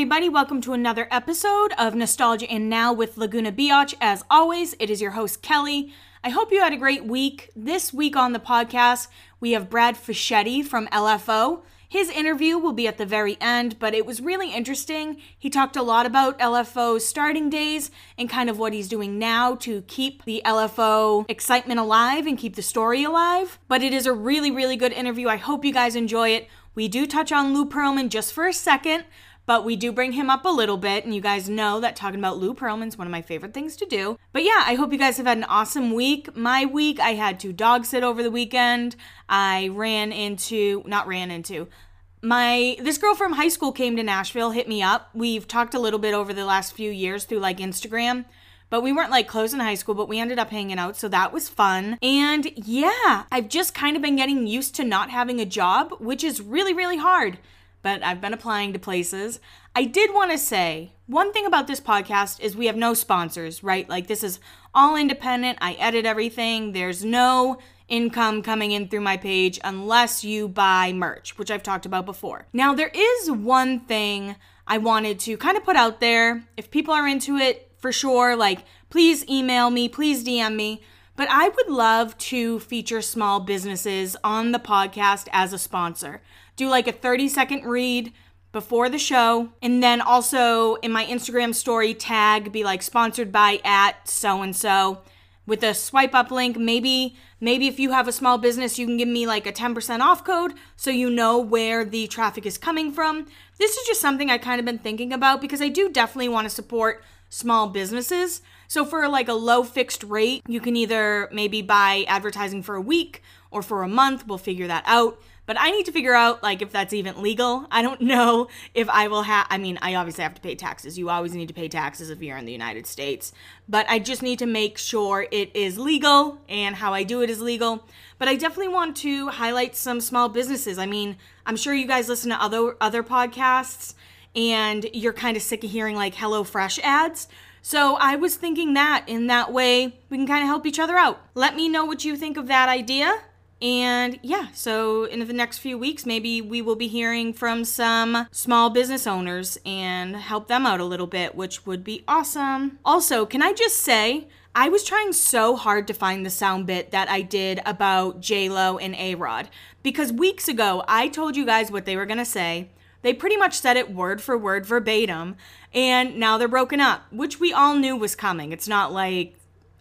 everybody. Welcome to another episode of Nostalgia and Now with Laguna Biatch. As always, it is your host, Kelly. I hope you had a great week. This week on the podcast, we have Brad Fischetti from LFO. His interview will be at the very end, but it was really interesting. He talked a lot about LFO's starting days and kind of what he's doing now to keep the LFO excitement alive and keep the story alive. But it is a really, really good interview. I hope you guys enjoy it. We do touch on Lou Pearlman just for a second, but we do bring him up a little bit, and you guys know that talking about Lou Pearlman is one of my favorite things to do. But yeah, I hope you guys have had an awesome week. My week, I had to dog sit over the weekend. I ran into, not ran into, my this girl from high school came to Nashville, hit me up. We've talked a little bit over the last few years through like Instagram. But we weren't like close in high school, but we ended up hanging out, so that was fun. And yeah, I've just kind of been getting used to not having a job, which is really, really hard but I've been applying to places. I did want to say one thing about this podcast is we have no sponsors, right? Like this is all independent. I edit everything. There's no income coming in through my page unless you buy merch, which I've talked about before. Now, there is one thing I wanted to kind of put out there. If people are into it, for sure, like please email me, please DM me. But I would love to feature small businesses on the podcast as a sponsor do like a 30 second read before the show and then also in my Instagram story tag be like sponsored by at so and so with a swipe up link. Maybe maybe if you have a small business you can give me like a 10% off code so you know where the traffic is coming from. This is just something i kind of been thinking about because i do definitely want to support small businesses. So for like a low fixed rate you can either maybe buy advertising for a week or for a month we'll figure that out but I need to figure out like if that's even legal. I don't know if I will have I mean, I obviously have to pay taxes. You always need to pay taxes if you're in the United States. But I just need to make sure it is legal and how I do it is legal. But I definitely want to highlight some small businesses. I mean, I'm sure you guys listen to other other podcasts and you're kind of sick of hearing like HelloFresh ads. So I was thinking that in that way we can kind of help each other out. Let me know what you think of that idea. And yeah, so in the next few weeks, maybe we will be hearing from some small business owners and help them out a little bit, which would be awesome. Also, can I just say, I was trying so hard to find the sound bit that I did about Lo and A Rod because weeks ago I told you guys what they were gonna say. They pretty much said it word for word verbatim, and now they're broken up, which we all knew was coming. It's not like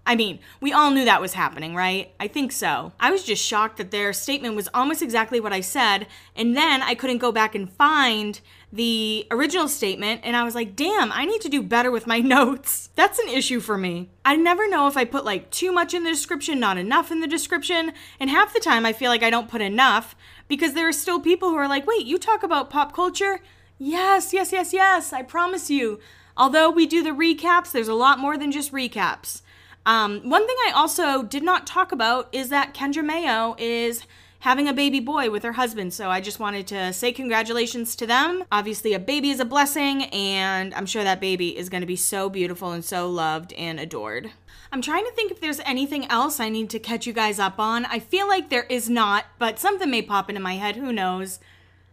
I mean, we all knew that was happening, right? I think so. I was just shocked that their statement was almost exactly what I said, and then I couldn't go back and find the original statement, and I was like, damn, I need to do better with my notes. That's an issue for me. I never know if I put like too much in the description, not enough in the description, and half the time I feel like I don't put enough because there are still people who are like, wait, you talk about pop culture? Yes, yes, yes, yes, I promise you. Although we do the recaps, there's a lot more than just recaps. Um, one thing I also did not talk about is that Kendra Mayo is having a baby boy with her husband. So I just wanted to say congratulations to them. Obviously, a baby is a blessing, and I'm sure that baby is going to be so beautiful and so loved and adored. I'm trying to think if there's anything else I need to catch you guys up on. I feel like there is not, but something may pop into my head. Who knows?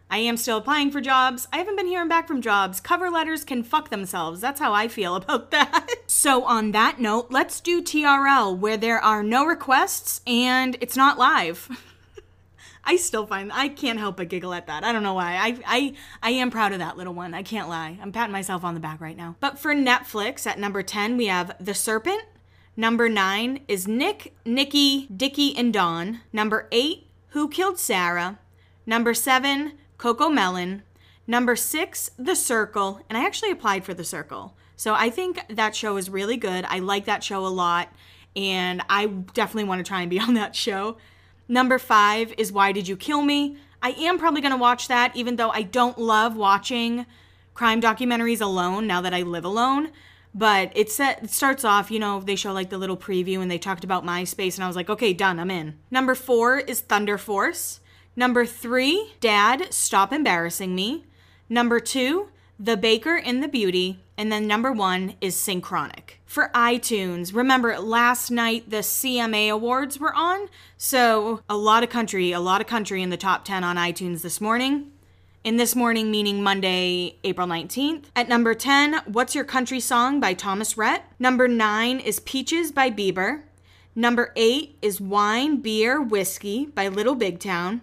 I am still applying for jobs. I haven't been hearing back from jobs. Cover letters can fuck themselves. That's how I feel about that. so, on that note, let's do TRL where there are no requests and it's not live. I still find I can't help but giggle at that. I don't know why. I I I am proud of that little one. I can't lie. I'm patting myself on the back right now. But for Netflix at number 10, we have The Serpent. Number 9 is Nick, Nikki, Dickie and Dawn. Number 8, Who Killed Sarah? Number 7, CoComelon. Number six, The Circle. And I actually applied for The Circle. So I think that show is really good. I like that show a lot. And I definitely want to try and be on that show. Number five is Why Did You Kill Me? I am probably going to watch that, even though I don't love watching crime documentaries alone now that I live alone. But it, set, it starts off, you know, they show like the little preview and they talked about MySpace, and I was like, okay, done, I'm in. Number four is Thunder Force. Number three, Dad, Stop Embarrassing Me. Number two, The Baker and the Beauty. And then number one is Synchronic. For iTunes, remember last night the CMA Awards were on. So a lot of country, a lot of country in the top 10 on iTunes this morning. In this morning, meaning Monday, April 19th. At number 10, What's Your Country Song by Thomas Rhett. Number 9 is Peaches by Bieber. Number 8 is Wine, Beer, Whiskey by Little Big Town.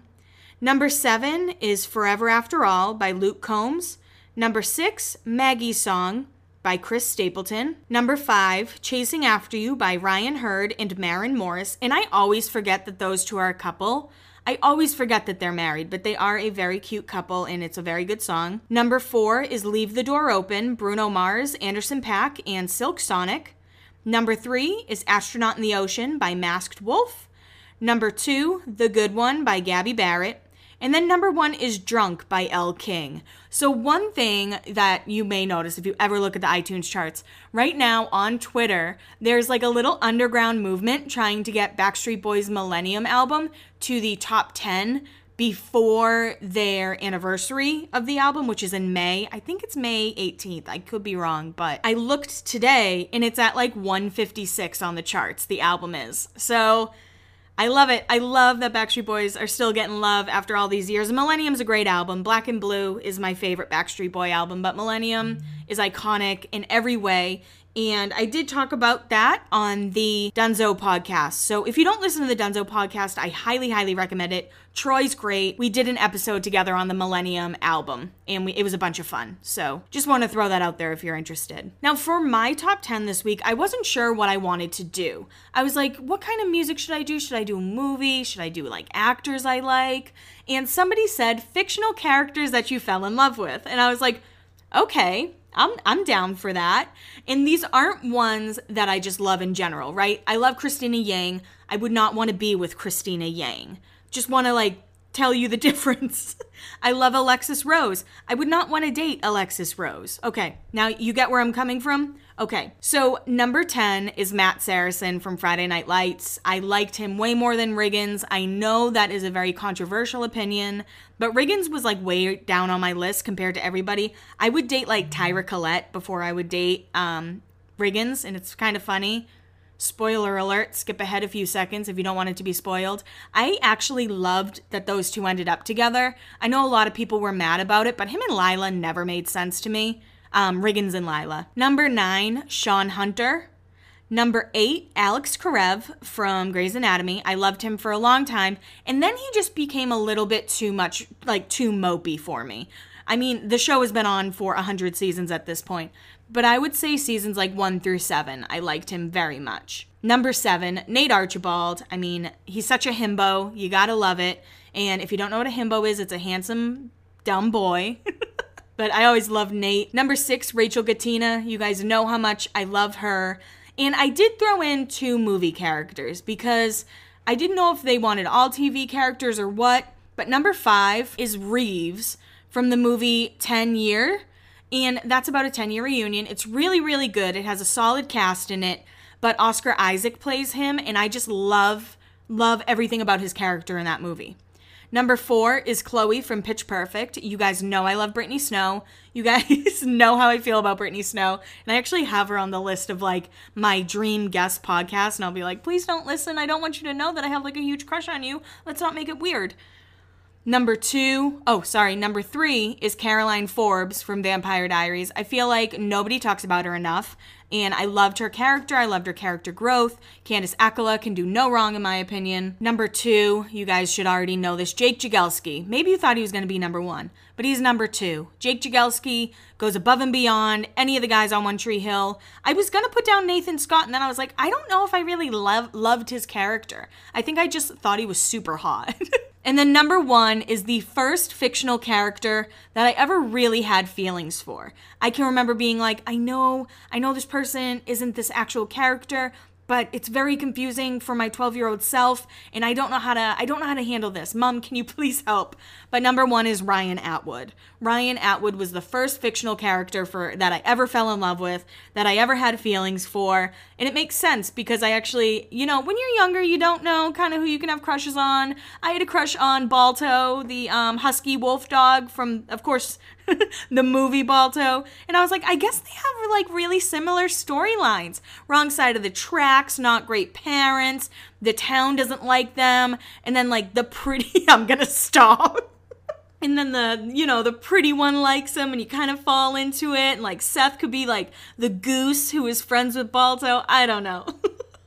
Number 7 is Forever After All by Luke Combs. Number 6, Maggie's Song by Chris Stapleton. Number five, Chasing After You by Ryan Hurd and Maren Morris. And I always forget that those two are a couple. I always forget that they're married, but they are a very cute couple and it's a very good song. Number four is Leave the Door Open, Bruno Mars, Anderson Paak, and Silk Sonic. Number three is Astronaut in the Ocean by Masked Wolf. Number two, The Good One by Gabby Barrett. And then number one is Drunk by Elle King. So, one thing that you may notice if you ever look at the iTunes charts, right now on Twitter, there's like a little underground movement trying to get Backstreet Boys' Millennium album to the top 10 before their anniversary of the album, which is in May. I think it's May 18th. I could be wrong, but I looked today and it's at like 156 on the charts, the album is. So, I love it. I love that Backstreet Boys are still getting love after all these years. Millennium's a great album. Black and Blue is my favorite Backstreet Boy album, but Millennium is iconic in every way. And I did talk about that on the Dunzo podcast. So if you don't listen to the Dunzo podcast, I highly, highly recommend it. Troy's great. We did an episode together on the Millennium album, and we, it was a bunch of fun. So just want to throw that out there if you're interested. Now, for my top 10 this week, I wasn't sure what I wanted to do. I was like, what kind of music should I do? Should I do a movie? Should I do like actors I like? And somebody said fictional characters that you fell in love with. And I was like, okay, I'm I'm down for that. And these aren't ones that I just love in general, right? I love Cristina Yang. I would not want to be with Cristina Yang. Just want to like tell you the difference. I love Alexis Rose. I would not want to date Alexis Rose. Okay, now you get where I'm coming from? Okay, so number 10 is Matt Saracen from Friday Night Lights. I liked him way more than Riggins. I know that is a very controversial opinion, but Riggins was like way down on my list compared to everybody. I would date like Tyra Collette before I would date um, Riggins, and it's kind of funny. Spoiler alert, skip ahead a few seconds if you don't want it to be spoiled. I actually loved that those two ended up together. I know a lot of people were mad about it, but him and Lyla never made sense to me um, Riggins and Lyla. Number nine, Shawn Hunter. Number eight, Alex Karev from Grey's Anatomy. I loved him for a long time. And then he just became a little bit too much, like too mopey for me. I mean, the show has been on for 100 seasons at this point, but I would say seasons like one through seven, I liked him very much. Number seven, Nate Archibald. I mean, he's such a himbo. You gotta love it. And if you don't know what a himbo is, it's a handsome, dumb boy. but I always love Nate. Number six, Rachel Katina. You guys know how much I love her. And I did throw in two movie characters because I didn't know if they wanted all TV characters or what. But number five is Reeves from the movie 10 Year. And that's about a 10 year reunion. It's really, really good. It has a solid cast in it, but Oscar Isaac plays him. And I just love, love everything about his character in that movie. Number four is Chloe from Pitch Perfect. You guys know I love Brittany Snow. You guys know how I feel about Brittany Snow. And I actually have her on the list of like my dream guest podcast. And I'll be like, please don't listen. I don't want you to know that I have like a huge crush on you. Let's not make it weird. Number two, oh, sorry, number three is Caroline Forbes from Vampire Diaries. I feel like nobody talks about her enough, and I loved her character. I loved her character growth. Candice Accola can do no wrong, in my opinion. Number two, you guys should already know this Jake Jagielski. Maybe you thought he was going to be number one, but he's number two. Jake Jagielski goes above and beyond any of the guys on One Tree Hill. I was going to put down Nathan Scott, and then I was like, I don't know if I really love, loved his character. I think I just thought he was super hot. And then number one is the first fictional character that I ever really had feelings for. I can remember being like, I know, I know this person isn't this actual character, but it's very confusing for my 12 year old self and i don't know how to i don't know how to handle this. Mom can you please help? But number one is ryan atwood. Ryan atwood was the first fictional character for that i ever fell in love with that i ever had feelings for and it makes sense because i actually you know when you're younger you don't know kind of who you can have crushes on. I had a crush on balto the um, husky wolf dog from of course the movie Balto. And I was like, I guess they have like really similar storylines. Wrong side of the tracks, not great parents, the town doesn't like them, and then like the pretty, I'm gonna stop. and then the you know the pretty one likes him and you kind of fall into it and like seth could be like the goose who is friends with balto i don't know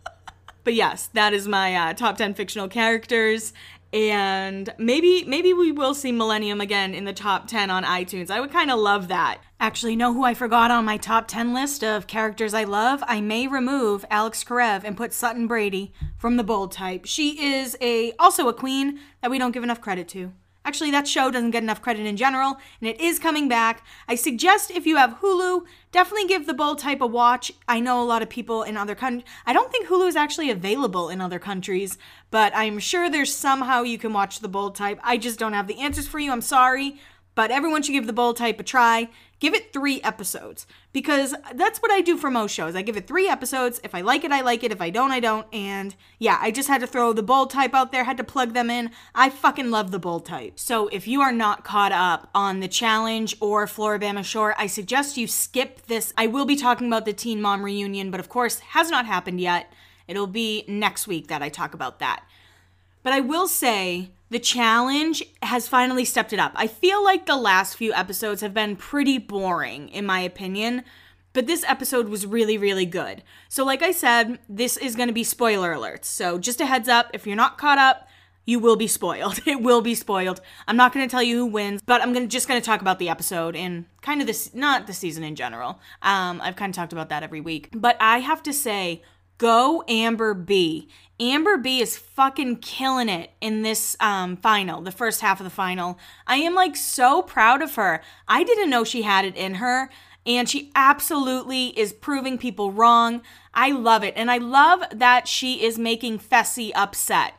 but yes that is my uh, top 10 fictional characters and maybe maybe we will see millennium again in the top 10 on itunes. I would kind of love that. Actually know who i forgot on my top 10 list of characters i love? I may remove alex karev and put sutton brady from the bold type. She is a also a queen that we don't give enough credit to Actually, that show doesn't get enough credit in general, and it is coming back. I suggest if you have Hulu, definitely give the Bold Type a watch. I know a lot of people in other countries. I don't think Hulu is actually available in other countries, but I'm sure there's somehow you can watch the Bold Type. I just don't have the answers for you. I'm sorry, but everyone should give the Bold Type a try give it three episodes because that's what I do for most shows. I give it three episodes. If I like it, I like it. If I don't, I don't. And yeah, I just had to throw the bold type out there, had to plug them in. I fucking love the bold type. So if you are not caught up on the challenge or Floribama Shore, I suggest you skip this. I will be talking about the Teen Mom reunion, but of course, has not happened yet. It'll be next week that I talk about that. But I will say the challenge has finally stepped it up. I feel like the last few episodes have been pretty boring, in my opinion, but this episode was really, really good. So, like I said, this is going to be spoiler alerts. So, just a heads up if you're not caught up, you will be spoiled. It will be spoiled. I'm not going to tell you who wins, but I'm gonna, just going to talk about the episode and kind of this, not the season in general. Um, I've kind of talked about that every week. But I have to say, go Amber B. Amber B is fucking killing it in this um, final, the first half of the final. I am like so proud of her. I didn't know she had it in her, and she absolutely is proving people wrong. I love it, and I love that she is making Fessy upset.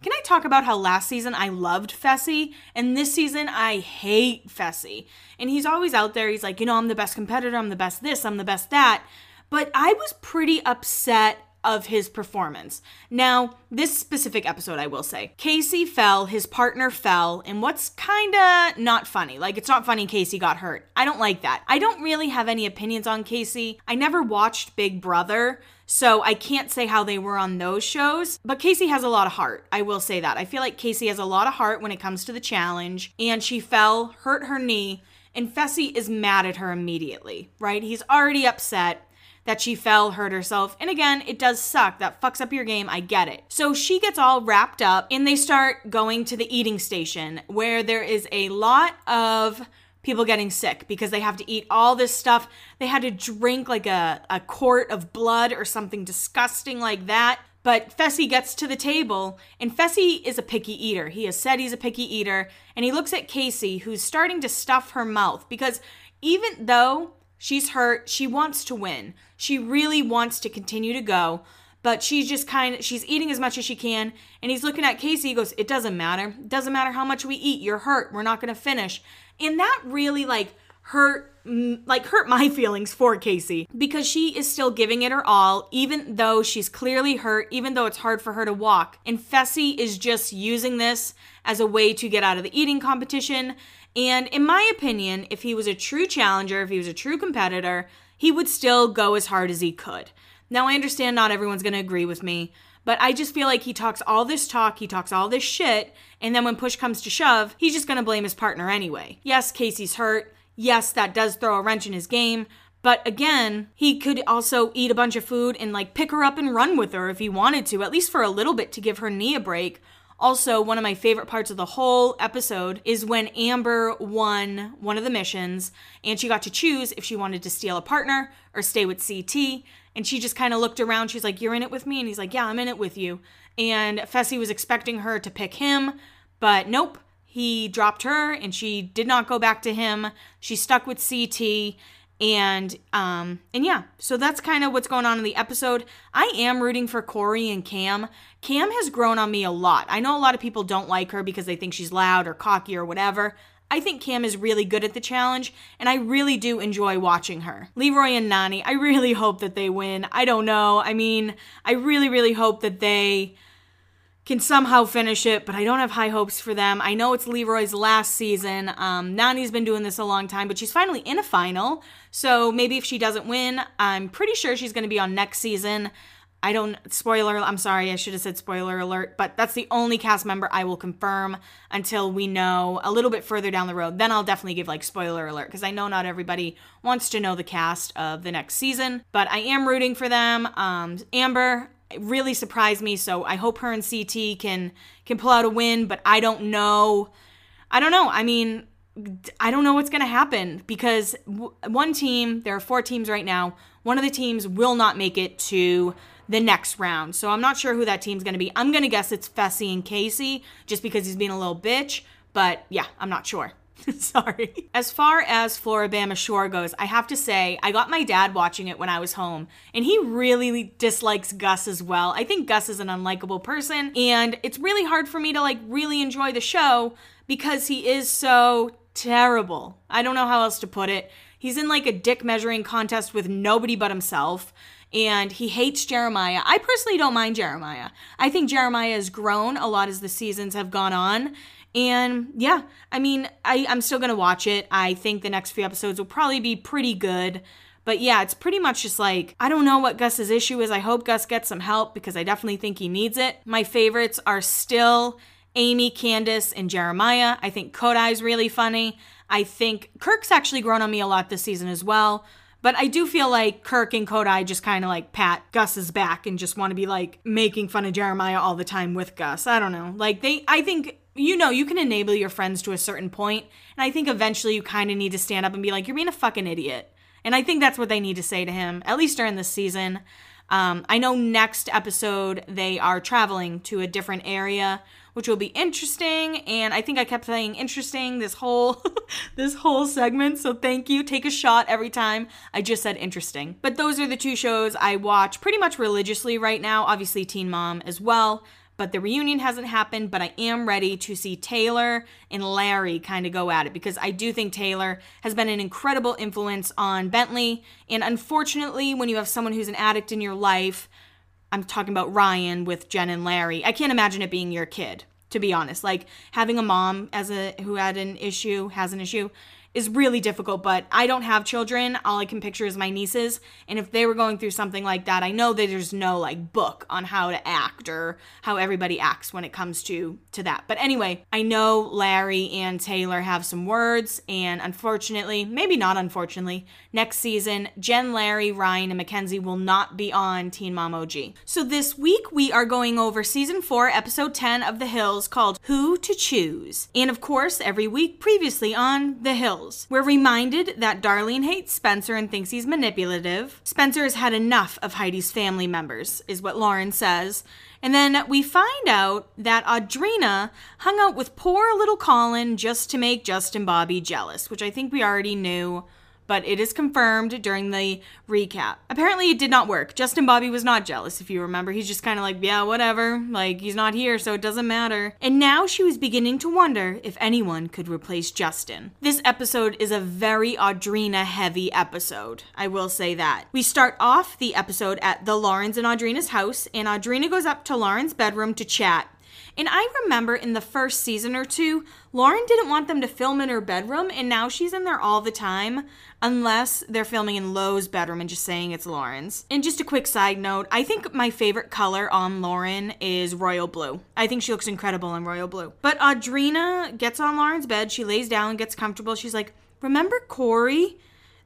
Can I talk about how last season I loved Fessy and this season I hate Fessy? And he's always out there, he's like, you know, I'm the best competitor, I'm the best this, I'm the best that. But I was pretty upset of his performance. Now, this specific episode, I will say, Casey fell, his partner fell, and what's kinda not funny, like it's not funny Casey got hurt. I don't like that. I don't really have any opinions on Casey. I never watched Big Brother. So I can't say how they were on those shows, but Casey has a lot of heart. I will say that. I feel like Casey has a lot of heart when it comes to the challenge, and she fell, hurt her knee, and Fessy is mad at her immediately, right? He's already upset that she fell, hurt herself. And again, it does suck. That fucks up your game. I get it. So she gets all wrapped up and they start going to the eating station where there is a lot of people getting sick because they have to eat all this stuff. They had to drink like a, a quart of blood or something disgusting like that. But Fessy gets to the table, and Fessy is a picky eater. He has said he's a picky eater, and he looks at Casey, who's starting to stuff her mouth because even though She's hurt. She wants to win. She really wants to continue to go, but she's just kind of she's eating as much as she can. And he's looking at Casey. He goes, "It doesn't matter. It doesn't matter how much we eat. You're hurt. We're not going to finish." And that really like hurt like hurt my feelings for Casey because she is still giving it her all even though she's clearly hurt even though it's hard for her to walk and Fessy is just using this as a way to get out of the eating competition and in my opinion, if he was a true challenger, if he was a true competitor, he would still go as hard as he could. Now, I understand not everyone's going to agree with me, but I just feel like he talks all this talk, he talks all this shit, and then when push comes to shove, he's just going to blame his partner anyway. Yes, Casey's hurt. Yes, that does throw a wrench in his game. But again, he could also eat a bunch of food and like pick her up and run with her if he wanted to, at least for a little bit to give her knee a break. Also, one of my favorite parts of the whole episode is when Amber won one of the missions and she got to choose if she wanted to steal a partner or stay with CT. And she just kind of looked around. She's like, You're in it with me? And he's like, Yeah, I'm in it with you. And Fessy was expecting her to pick him, but nope. He dropped her and she did not go back to him. She stuck with CT and um and yeah so that's kind of what's going on in the episode i am rooting for cory and kam kam has grown on me a lot i know a lot of people don't like her because they think she's loud or cocky or whatever I think Kam is really good at the challenge, and I really do enjoy watching her. Leroy and Nany, I really hope that they win. I don't know. I mean, I really, really hope that they can somehow finish it, but I don't have high hopes for them. I know it's Leroy's last season. Um, Nany's been doing this a long time, but she's finally in a final. So maybe if she doesn't win, I'm pretty sure she's going to be on next season. I don't, spoiler, I'm sorry, I should have said spoiler alert, but that's the only cast member I will confirm until we know a little bit further down the road. Then I'll definitely give like spoiler alert because I know not everybody wants to know the cast of the next season, but I am rooting for them. Um, Amber, really surprised me. So I hope her and CT can can pull out a win, but I don't know. I don't know. I mean, I don't know what's going to happen because one team, there are four teams right now. One of the teams will not make it to the next round. So I'm not sure who that team's going to be. I'm going to guess it's Fessy and Casey just because he's being a little bitch, but yeah, I'm not sure. Sorry. As far as Floribama Shore goes, I have to say, I got my dad watching it when I was home, and he really dislikes Gus as well. I think Gus is an unlikable person, and it's really hard for me to like really enjoy the show because he is so terrible. I don't know how else to put it. He's in like a dick measuring contest with nobody but himself and he hates Jeremiah. I personally don't mind Jeremiah. I think Jeremiah has grown a lot as the seasons have gone on. And yeah, I mean, I, I'm still gonna watch it. I think the next few episodes will probably be pretty good. But yeah, it's pretty much just like, I don't know what Gus's issue is. I hope Gus gets some help because I definitely think he needs it. My favorites are still Aimee, Candace, and Jeremiah. I think Codi's really funny. I think Kirk's actually grown on me a lot this season as well. But I do feel like Kirk and Kodai just kind of like pat Gus's back and just want to be like making fun of Jeremiah all the time with Gus. I don't know. Like they, I think you know, you can enable your friends to a certain point, and I think eventually you kind of need to stand up and be like, "You're being a fucking idiot." And I think that's what they need to say to him, at least during this season. Um, I know next episode they are traveling to a different area, which will be interesting. And I think I kept saying interesting this whole this whole segment. So thank you. Take a shot every time I just said interesting. But those are the two shows I watch pretty much religiously right now. Obviously, Teen Mom as well but the reunion hasn't happened. But I am ready to see Taylor and Larry kind of go at it because I do think Taylor has been an incredible influence on Bentley. And unfortunately, when you have someone who's an addict in your life, I'm talking about Ryan with Jen and Larry, I can't imagine it being your kid. To be honest, like having a mom as a who had an issue, has an issue, is really difficult, but I don't have children. All I can picture is my nieces. And if they were going through something like that, I know that there's no like book on how to act or how everybody acts when it comes to to that. But anyway, I know Larry and Taylor have some words and unfortunately, maybe not unfortunately, next season Jen, Larry, Ryan and Mackenzie will not be on Teen Mom OG. So this week we are going over season 4, episode 10 of The Hills called Who to Choose. And of course, every week previously on The Hills we're reminded that Darlene hates Spencer and thinks he's manipulative. Spencer has had enough of Heidi's family members, is what Lauren says. And then we find out that Audrina hung out with poor little Colin just to make Justin Bobby jealous, which I think we already knew but it is confirmed during the recap. Apparently, it did not work. Justin Bobby was not jealous, if you remember. He's just kind of like, yeah, whatever. Like, he's not here, so it doesn't matter. And now she was beginning to wonder if anyone could replace Justin. This episode is a very Audrina heavy episode. I will say that. We start off the episode at the Lawrence and Audrina's house, and Audrina goes up to Lauren's bedroom to chat. And I remember in the first season or two, Lauren didn't want them to film in her bedroom, and now she's in there all the time, unless they're filming in Lo's bedroom and just saying it's Lauren's. And just a quick side note I think my favorite color on Lauren is royal blue. I think she looks incredible in royal blue. But Audrina gets on Lauren's bed, she lays down, gets comfortable. She's like, Remember Corey,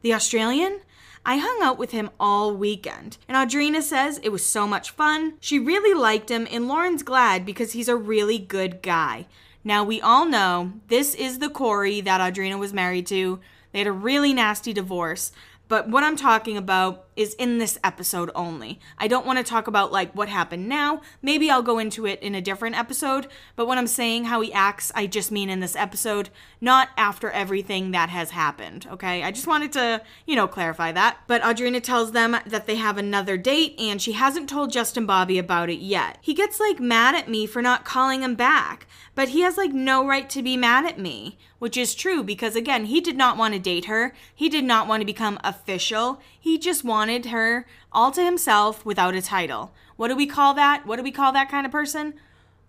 the Australian? I hung out with him all weekend. And Audrina says it was so much fun. She really liked him, and Lauren's glad because he's a really good guy. Now, we all know this is the Corey that Audrina was married to. They had a really nasty divorce. But what I'm talking about is in this episode only. I don't want to talk about like what happened now. Maybe I'll go into it in a different episode. But when I'm saying how he acts, I just mean in this episode, not after everything that has happened. Okay. I just wanted to, you know, clarify that. But Audrina tells them that they have another date and she hasn't told Justin Bobby about it yet. He gets like mad at me for not calling him back, but he has like no right to be mad at me which is true because again, he did not want to date her. He did not want to become official. He just wanted her all to himself without a title. What do we call that? What do we call that kind of person?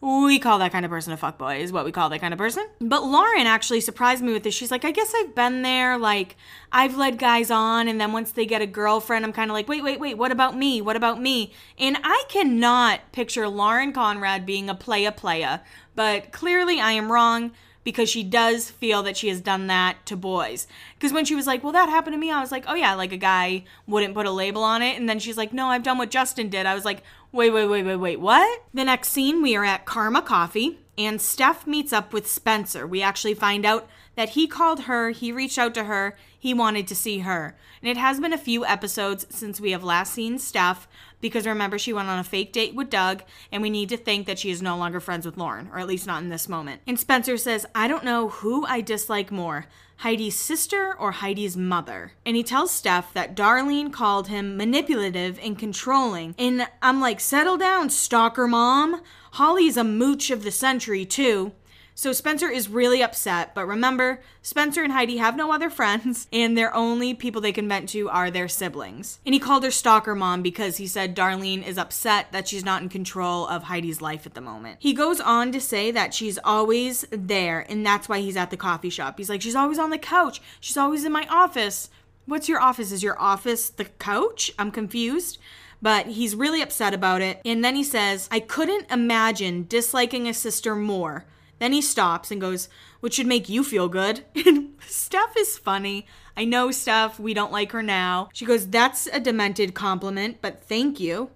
We call that kind of person a fuckboy, is what we call that kind of person. But Lauren actually surprised me with this. She's like, I guess I've been there. Like, I've led guys on, and then once they get a girlfriend, I'm kind of like, wait, wait, wait, what about me? What about me? And I cannot picture Lauren Conrad being a playa playa, but clearly I am wrong because she does feel that she has done that to boys. Because when she was like, well, that happened to me, I was like, oh yeah, like a guy wouldn't put a label on it. And then she's like, no, I've done what Justin did. I was like, wait, wait, wait, wait, wait, what? The next scene, we are at Karma Coffee, and Steph meets up with Spencer. We actually find out that he called her, he reached out to her, he wanted to see her. And it has been a few episodes since we have last seen Steph, because remember, she went on a fake date with Doug, and we need to think that she is no longer friends with Lauren, or at least not in this moment. And Spencer says, I don't know who I dislike more. Heidi's sister or Heidi's mother. And he tells Steph that Darlene called him manipulative and controlling. And I'm like, settle down, stalker mom. Holly's a mooch of the century, too. So Spencer is really upset, but remember, Spencer and Heidi have no other friends, and their only people they can vent to are their siblings. And he called her stalker mom because he said Darlene is upset that she's not in control of Heidi's life at the moment. He goes on to say that she's always there, and that's why he's at the coffee shop. He's like, she's always on the couch, she's always in my office. What's your office? Is your office the couch? I'm confused but he's really upset about it. And then he says, I couldn't imagine disliking a sister more. Then he stops and goes, Which should make you feel good. And Steph is funny. I know Steph, we don't like her now. She goes, That's a demented compliment, but thank you.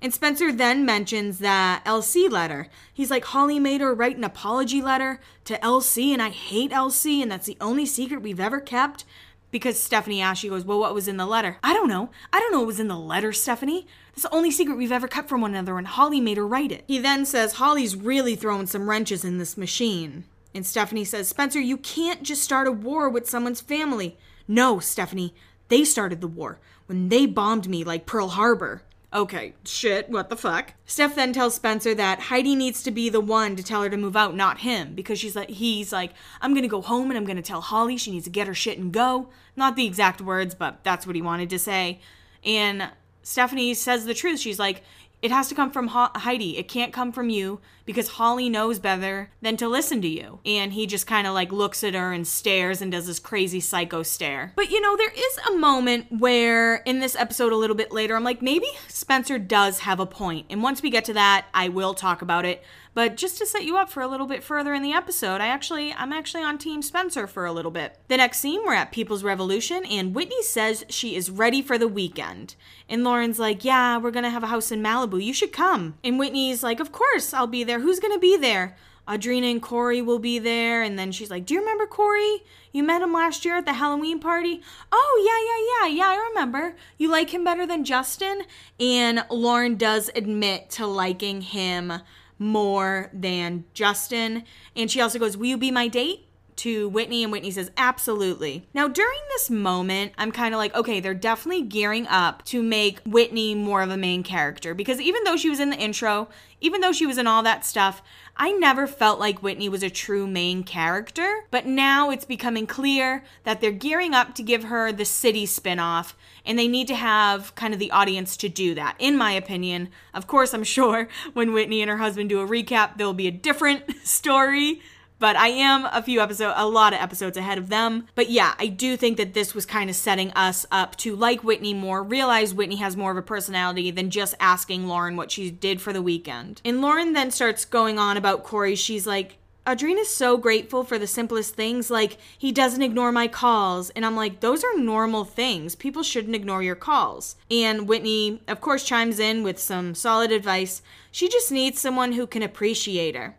And Spencer then mentions that LC letter. He's like, Holly made her write an apology letter to LC, and I hate LC, and that's the only secret we've ever kept. Because Stephanie asks, she goes, Well, what was in the letter? I don't know. I don't know what was in the letter, Stephanie. It's the only secret we've ever kept from one another, and Holly made her write it. He then says, Holly's really throwing some wrenches in this machine. And Stephanie says, Spencer, you can't just start a war with someone's family. No, Stephanie, they started the war when they bombed me like Pearl Harbor. Okay, shit, what the fuck? Steph then tells Spencer that Heidi needs to be the one to tell her to move out, not him, because she's like he's like, I'm gonna go home and I'm gonna tell Holly she needs to get her shit and go. Not the exact words, but that's what he wanted to say. And Stephanie says the truth. She's like, it has to come from Heidi. It can't come from you because Holly knows better than to listen to you. And he just kind of like looks at her and stares and does this crazy psycho stare. But you know, there is a moment where in this episode a little bit later, I'm like, maybe Spencer does have a point. And once we get to that, I will talk about it. But just to set you up for a little bit further in the episode, I actually I'm actually on team Spencer for a little bit. The next scene we're at People's Revolution and Whitney says she is ready for the weekend. And Lauren's like, "Yeah, we're going to have a house in Malibu. You should come." And Whitney's like, "Of course, I'll be there. Who's going to be there?" Audrina and Corey will be there. And then she's like, Do you remember Corey? You met him last year at the Halloween party? Oh, yeah, yeah, yeah. Yeah, I remember. You like him better than Justin? And Lauren does admit to liking him more than Justin. And she also goes, Will you be my date? To Whitney, and Whitney says, Absolutely. Now, during this moment, I'm kind of like, okay, they're definitely gearing up to make Whitney more of a main character because even though she was in the intro, even though she was in all that stuff, I never felt like Whitney was a true main character. But now it's becoming clear that they're gearing up to give her the city spinoff and they need to have kind of the audience to do that, in my opinion. Of course, I'm sure when Whitney and her husband do a recap, there'll be a different story. But I am a few episodes, a lot of episodes ahead of them. But yeah, I do think that this was kind of setting us up to like Whitney more, realize Whitney has more of a personality than just asking Lauren what she did for the weekend. And Lauren then starts going on about Corey. She's like, Audrina's so grateful for the simplest things, like he doesn't ignore my calls. And I'm like, those are normal things. People shouldn't ignore your calls. And Whitney, of course, chimes in with some solid advice. She just needs someone who can appreciate her.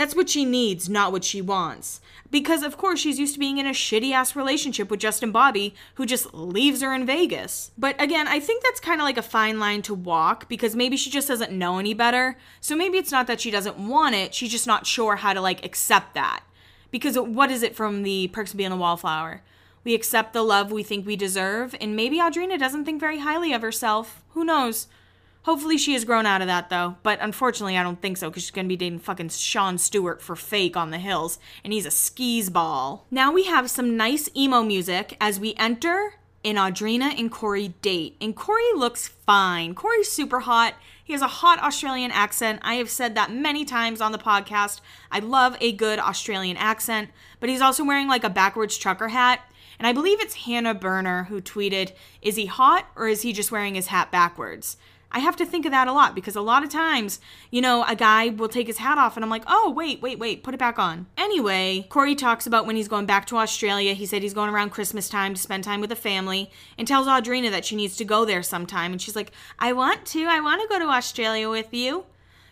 That's what she needs, not what she wants. Because, of course, she's used to being in a shitty ass relationship with Justin Bobby, who just leaves her in Vegas. But again, I think that's kind of like a fine line to walk because maybe she just doesn't know any better. So maybe it's not that she doesn't want it, she's just not sure how to like accept that. Because what is it from the Perks of Being a Wallflower? We accept the love we think we deserve, and maybe Audrina doesn't think very highly of herself. Who knows? Hopefully she has grown out of that though, but unfortunately I don't think so because she's gonna be dating fucking Sean Stewart for fake on the hills, and he's a skis ball. Now we have some nice emo music as we enter and Audrina and Corey date. And Corey looks fine. Corey's super hot. He has a hot Australian accent. I have said that many times on the podcast. I love a good Australian accent, but he's also wearing like a backwards trucker hat. And I believe it's Hannah Berner who tweeted, Is he hot or is he just wearing his hat backwards? I have to think of that a lot because a lot of times, you know, a guy will take his hat off and I'm like, oh, wait, wait, wait, put it back on. Anyway, Corey talks about when he's going back to Australia. He said he's going around Christmas time to spend time with the family and tells Audrina that she needs to go there sometime. And she's like, I want to. I want to go to Australia with you.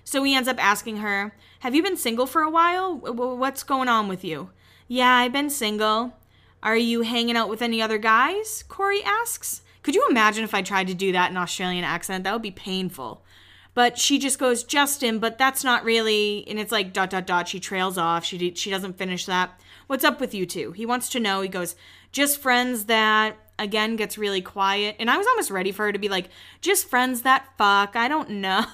So he ends up asking her, Have you been single for a while? What's going on with you? Yeah, I've been single. Are you hanging out with any other guys? Corey asks. Could you imagine if I tried to do that in Australian accent? That would be painful. But she just goes, Justin, but that's not really, and it's like dot dot dot. She trails off. She she doesn't finish that. What's up with you two? He wants to know. He goes, just friends that again gets really quiet. And I was almost ready for her to be like, just friends that fuck. I don't know.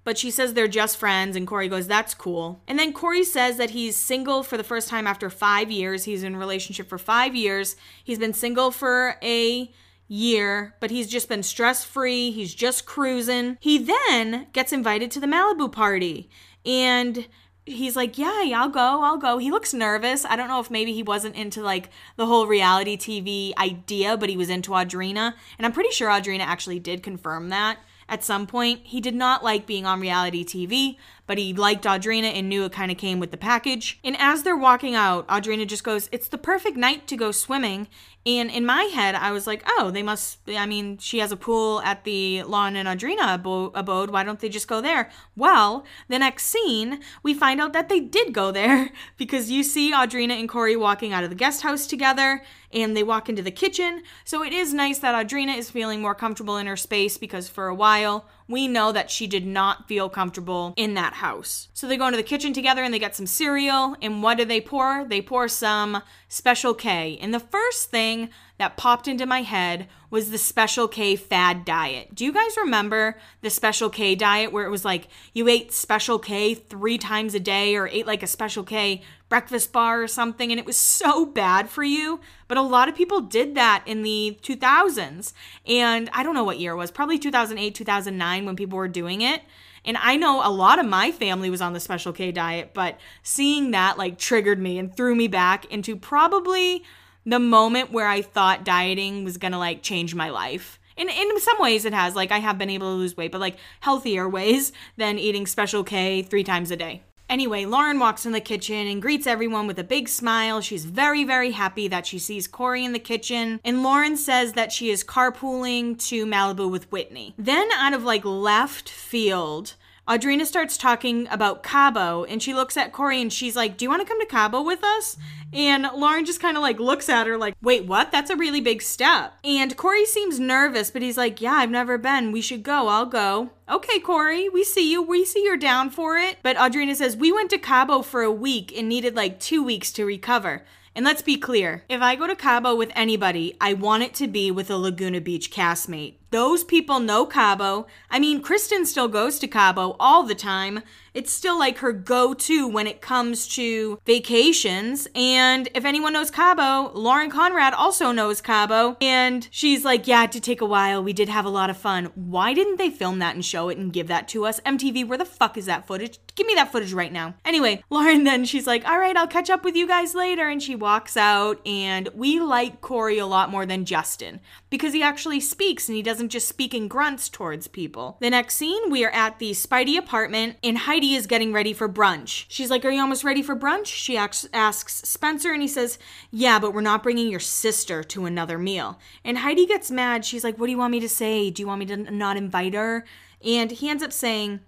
but she says they're just friends. And Corey goes, that's cool. And then Corey says that he's single for the first time after five years. He's in a relationship for five years. He's been single for a year, but he's just been stress free. He's just cruising. He then gets invited to the Malibu party and he's like, Yeah, I'll go, I'll go. He looks nervous. I don't know if maybe he wasn't into like the whole reality TV idea, but he was into Audrina. And I'm pretty sure Audrina actually did confirm that at some point. He did not like being on reality TV, but he liked Audrina and knew it kind of came with the package. And as they're walking out, Audrina just goes, It's the perfect night to go swimming. And in my head, I was like, Oh, they must, I mean, she has a pool at the Lawn and Audrina abode. Why don't they just go there? Well, the next scene, we find out that they did go there because you see Audrina and Corey walking out of the guest house together and they walk into the kitchen. So it is nice that Audrina is feeling more comfortable in her space because for a while, we know that she did not feel comfortable in that house. So they go into the kitchen together and they get some cereal. And what do they pour? They pour some Special K. And the first thing that popped into my head was the Special K fad diet. Do you guys remember the Special K diet where it was like you ate Special K three times a day or ate like a Special K breakfast bar or something and it was so bad for you. But a lot of people did that in the 2000s. And I don't know what year it was, probably 2008, 2009 when people were doing it. And I know a lot of my family was on the Special K diet, but seeing that like triggered me and threw me back into probably the moment where I thought dieting was gonna like change my life. In, in some ways it has like i have been able to lose weight but like healthier ways than eating special k three times a day Anyway, Lauren walks in the kitchen and greets everyone with a big smile. She's very, very happy that she sees Corey in the kitchen. And Lauren says that she is carpooling to Malibu with Whitney. Then, out of like left field, Audrina starts talking about Cabo and she looks at Corey and she's like, Do you want to come to Cabo with us? And Lauren just kind of like looks at her like, Wait, what? That's a really big step. And Corey seems nervous, but he's like, Yeah, I've never been. We should go. I'll go. Okay, Corey, we see you. We see you're down for it. But Audrina says, We went to Cabo for a week and needed like two weeks to recover. And let's be clear if I go to Cabo with anybody, I want it to be with a Laguna Beach castmate. Those people know Cabo. I mean, Kristin still goes to Cabo all the time. It's still like her go to when it comes to vacations. And if anyone knows Cabo, Lauren Conrad also knows Cabo. And she's like, Yeah, it did take a while. We did have a lot of fun. Why didn't they film that and show it and give that to us? MTV, where the fuck is that footage? Give me that footage right now. Anyway, Lauren then she's like, All right, I'll catch up with you guys later. And she walks out. And we like Corey a lot more than Justin because he actually speaks and he doesn't just speak in grunts towards people. The next scene, we are at the Speidi apartment and Heidi is getting ready for brunch. She's like, Are you almost ready for brunch? She asks Spencer and he says, Yeah, but we're not bringing your sister to another meal. And Heidi gets mad. She's like, What do you want me to say? Do you want me to not invite her? And he ends up saying,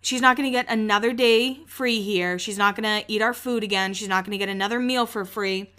She's not going to get another day free here. She's not going to eat our food again. She's not going to get another meal for free.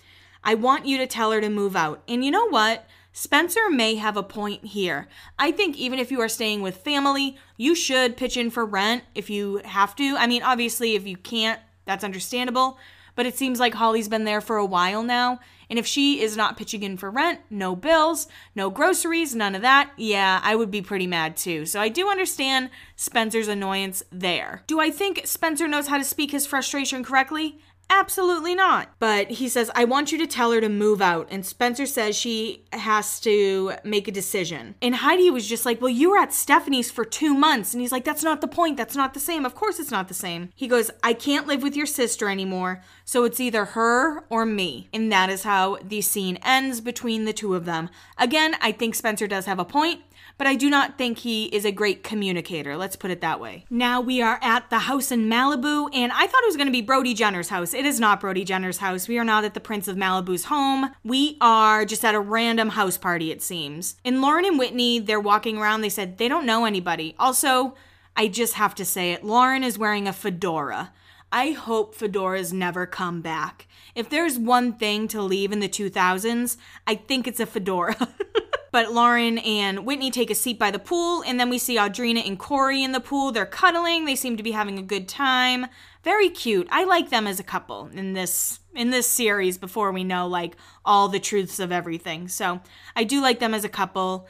I want you to tell her to move out. And you know what? Spencer may have a point here. I think even if you are staying with family, you should pitch in for rent if you have to. I mean, obviously, if you can't, that's understandable. But it seems like Holly's been there for a while now. And if she is not pitching in for rent, no bills, no groceries, none of that, yeah, I would be pretty mad too. So I do understand Spencer's annoyance there. Do I think Spencer knows how to speak his frustration correctly? Absolutely not. But he says, I want you to tell her to move out. And Spencer says she has to make a decision. And Heidi was just like, Well, you were at Stephanie's for two months. And he's like, That's not the point. That's not the same. Of course it's not the same. He goes, I can't live with your sister anymore. So it's either her or me. And that is how the scene ends between the two of them. Again, I think Spencer does have a point but I do not think he is a great communicator. Let's put it that way. Now we are at the house in Malibu, and I thought it was going to be Brody Jenner's house. It is not Brody Jenner's house. We are not at the Prince of Malibu's home. We are just at a random house party, it seems. And Lauren and Whitney, they're walking around. They said they don't know anybody. Also, I just have to say it Lauren is wearing a fedora. I hope fedoras never come back. If there's one thing to leave in the 2000s, I think it's a fedora. But Lauren and Whitney take a seat by the pool, and then we see Audrina and Corey in the pool. They're cuddling. They seem to be having a good time. Very cute. I like them as a couple in this in this series before we know like all the truths of everything. So I do like them as a couple.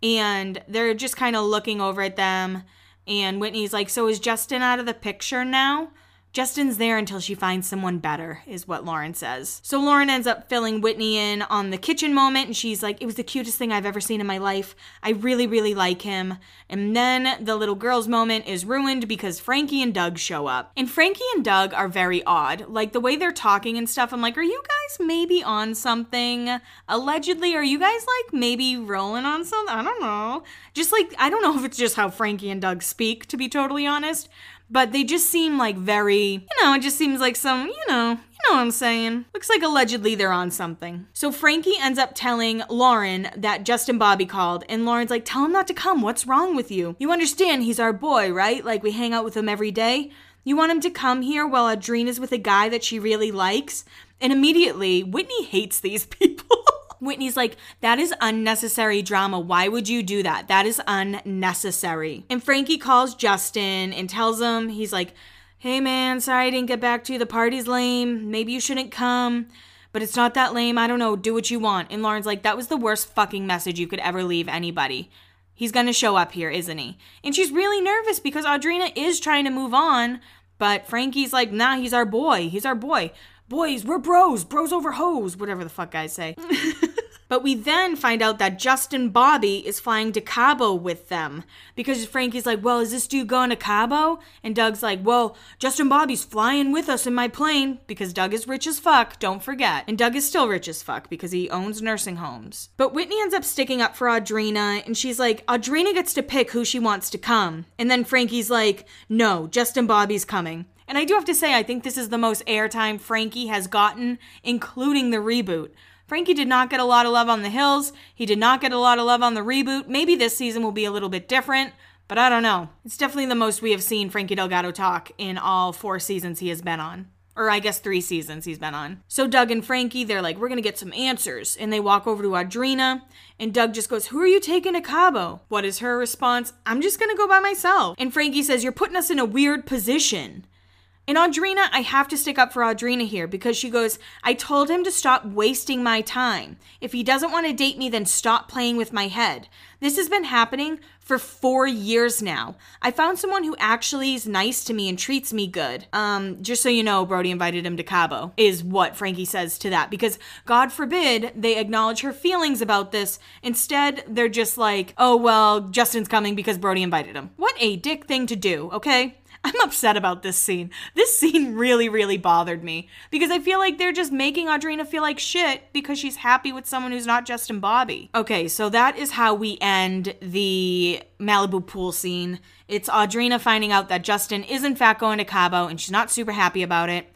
And they're just kind of looking over at them. And Whitney's like, So is Justin out of the picture now? Justin's there until she finds someone better, is what Lauren says. So Lauren ends up filling Whitney in on the kitchen moment, and she's like, It was the cutest thing I've ever seen in my life. I really, really like him. And then the little girl's moment is ruined because Frankie and Doug show up. And Frankie and Doug are very odd. Like the way they're talking and stuff, I'm like, Are you guys maybe on something? Allegedly, are you guys like maybe rolling on something? I don't know. Just like, I don't know if it's just how Frankie and Doug speak, to be totally honest but they just seem like very, you know, it just seems like some, you know, you know what I'm saying. Looks like allegedly they're on something. So Frankie ends up telling Lauren that Justin Bobby called, and Lauren's like, tell him not to come. What's wrong with you? You understand he's our boy, right? Like we hang out with him every day. You want him to come here while Audrina's with a guy that she really likes? And immediately, Whitney hates these people. Whitney's like, that is unnecessary drama. Why would you do that? That is unnecessary. And Frankie calls Justin and tells him, he's like, hey man, sorry I didn't get back to you. The party's lame. Maybe you shouldn't come. But it's not that lame. I don't know. Do what you want. And Lauren's like, that was the worst fucking message you could ever leave anybody. He's gonna show up here, isn't he? And she's really nervous because Audrina is trying to move on, but Frankie's like, nah, he's our boy. He's our boy. Boys, we're bros. Bros over hoes. Whatever the fuck guys say. But we then find out that Justin Bobby is flying to Cabo with them because Frankie's like, Well, is this dude going to Cabo? And Doug's like, Well, Justin Bobby's flying with us in my plane because Doug is rich as fuck, don't forget. And Doug is still rich as fuck because he owns nursing homes. But Whitney ends up sticking up for Audrina and she's like, Audrina gets to pick who she wants to come. And then Frankie's like, No, Justin Bobby's coming. And I do have to say, I think this is the most airtime Frankie has gotten, including the reboot. Frankie did not get a lot of love on the Hills. He did not get a lot of love on the reboot. Maybe this season will be a little bit different, but I don't know. It's definitely the most we have seen Frankie Delgado talk in all four seasons he has been on. Or I guess three seasons he's been on. So Doug and Frankie, they're like, we're gonna get some answers. And they walk over to Audrina, and Doug just goes, Who are you taking to Cabo? What is her response? I'm just gonna go by myself. And Frankie says, You're putting us in a weird position. And Audrina, I have to stick up for Audrina here because she goes, I told him to stop wasting my time. If he doesn't want to date me, then stop playing with my head. This has been happening for four years now. I found someone who actually is nice to me and treats me good. Um, just so you know, Brody invited him to Cabo, is what Frankie says to that. Because God forbid they acknowledge her feelings about this. Instead, they're just like, oh, well, Justin's coming because Brody invited him. What a dick thing to do, okay? I'm upset about this scene. This scene really, really bothered me because I feel like they're just making Audrina feel like shit because she's happy with someone who's not Justin Bobby. Okay, so that is how we end the Malibu pool scene. It's Audrina finding out that Justin is in fact going to Cabo and she's not super happy about it.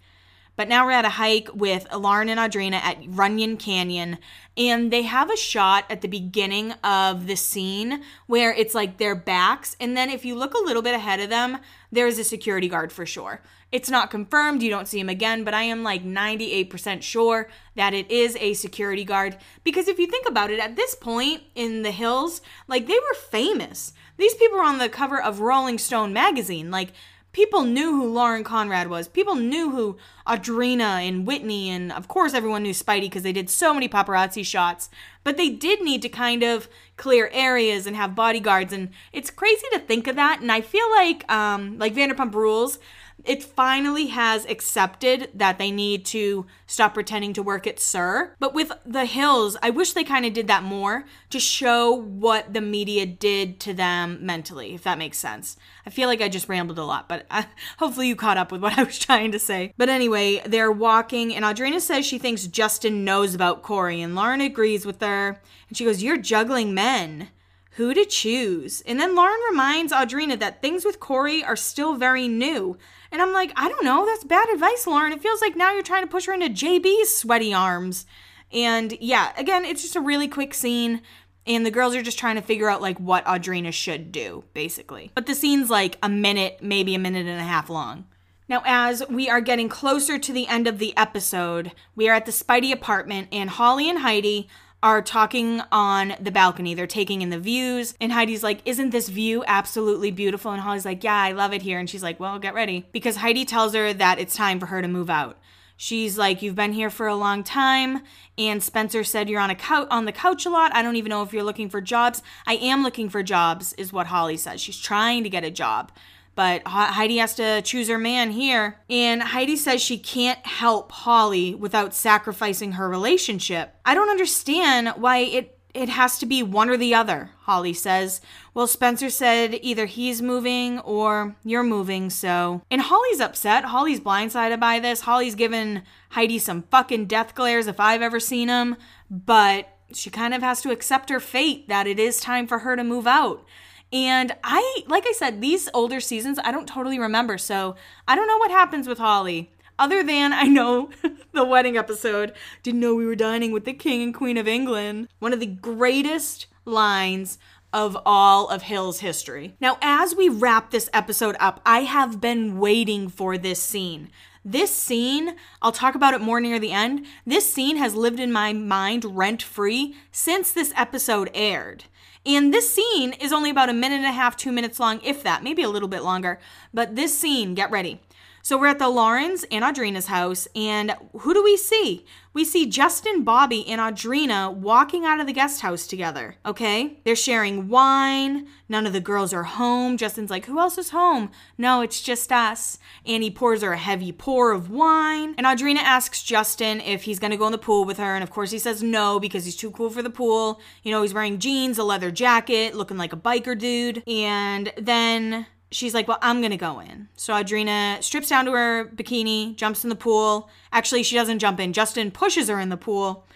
But now we're at a hike with Lauren and Audrina at Runyon Canyon, and they have a shot at the beginning of the scene where it's like their backs, and then if you look a little bit ahead of them, there's a security guard for sure. It's not confirmed, you don't see him again, but I am like 98% sure that it is a security guard because if you think about it, at this point in the hills, like they were famous. These people were on the cover of Rolling Stone magazine. Like people knew who Lauren Conrad was. People knew who Audrina and Whitney, and of course, everyone knew Speidi because they did so many paparazzi shots. But they did need to kind of clear areas and have bodyguards, and it's crazy to think of that. And I feel like, um, like Vanderpump Rules, it finally has accepted that they need to stop pretending to work at SUR. But with the Hills, I wish they kind of did that more to show what the media did to them mentally, if that makes sense. I feel like I just rambled a lot, but I, uh, hopefully you caught up with what I was trying to say. But anyway, they're walking, and Audrina says she thinks Justin knows about Corey, and Lauren agrees with her. And she goes, You're juggling men who to choose. And then Lauren reminds Audrina that things with Corey are still very new. And I'm like, I don't know, that's bad advice, Lauren. It feels like now you're trying to push her into JB's sweaty arms. And yeah, again, it's just a really quick scene. And the girls are just trying to figure out like what Audrina should do, basically. But the scene's like a minute, maybe a minute and a half long. Now, as we are getting closer to the end of the episode, we are at the Speidi apartment, and Holly and Heidi are talking on the balcony. They're taking in the views. And Heidi's like, Isn't this view absolutely beautiful? And Holly's like, Yeah, I love it here. And she's like, Well, get ready. Because Heidi tells her that it's time for her to move out. She's like, You've been here for a long time. And Spencer said you're on a couch on the couch a lot. I don't even know if you're looking for jobs. I am looking for jobs, is what Holly says. She's trying to get a job. But Heidi has to choose her man here. And Heidi says she can't help Holly without sacrificing her relationship. I don't understand why it it has to be one or the other, Holly says. Well, Spencer said either he's moving or you're moving, so. And Holly's upset. Holly's blindsided by this. Holly's given Heidi some fucking death glares if I've ever seen them, but she kind of has to accept her fate that it is time for her to move out. And I, like I said, these older seasons, I don't totally remember. So I don't know what happens with Holly. Other than I know the wedding episode, didn't know we were dining with the King and Queen of England. One of the greatest lines of all of Hill's history. Now, as we wrap this episode up, I have been waiting for this scene. This scene, I'll talk about it more near the end. This scene has lived in my mind rent free since this episode aired. And this scene is only about a minute and a half, two minutes long, if that, maybe a little bit longer. But this scene, get ready. So we're at the Laurens and Audrina's house, and who do we see? We see Justin, Bobby, and Audrina walking out of the guest house together. Okay? They're sharing wine. None of the girls are home. Justin's like, Who else is home? No, it's just us. And he pours her a heavy pour of wine. And Audrina asks Justin if he's gonna go in the pool with her. And of course, he says no because he's too cool for the pool. You know, he's wearing jeans, a leather jacket, looking like a biker dude. And then she's like, Well, I'm gonna go in. So Audrina strips down to her bikini, jumps in the pool. Actually, she doesn't jump in. Justin pushes her in the pool.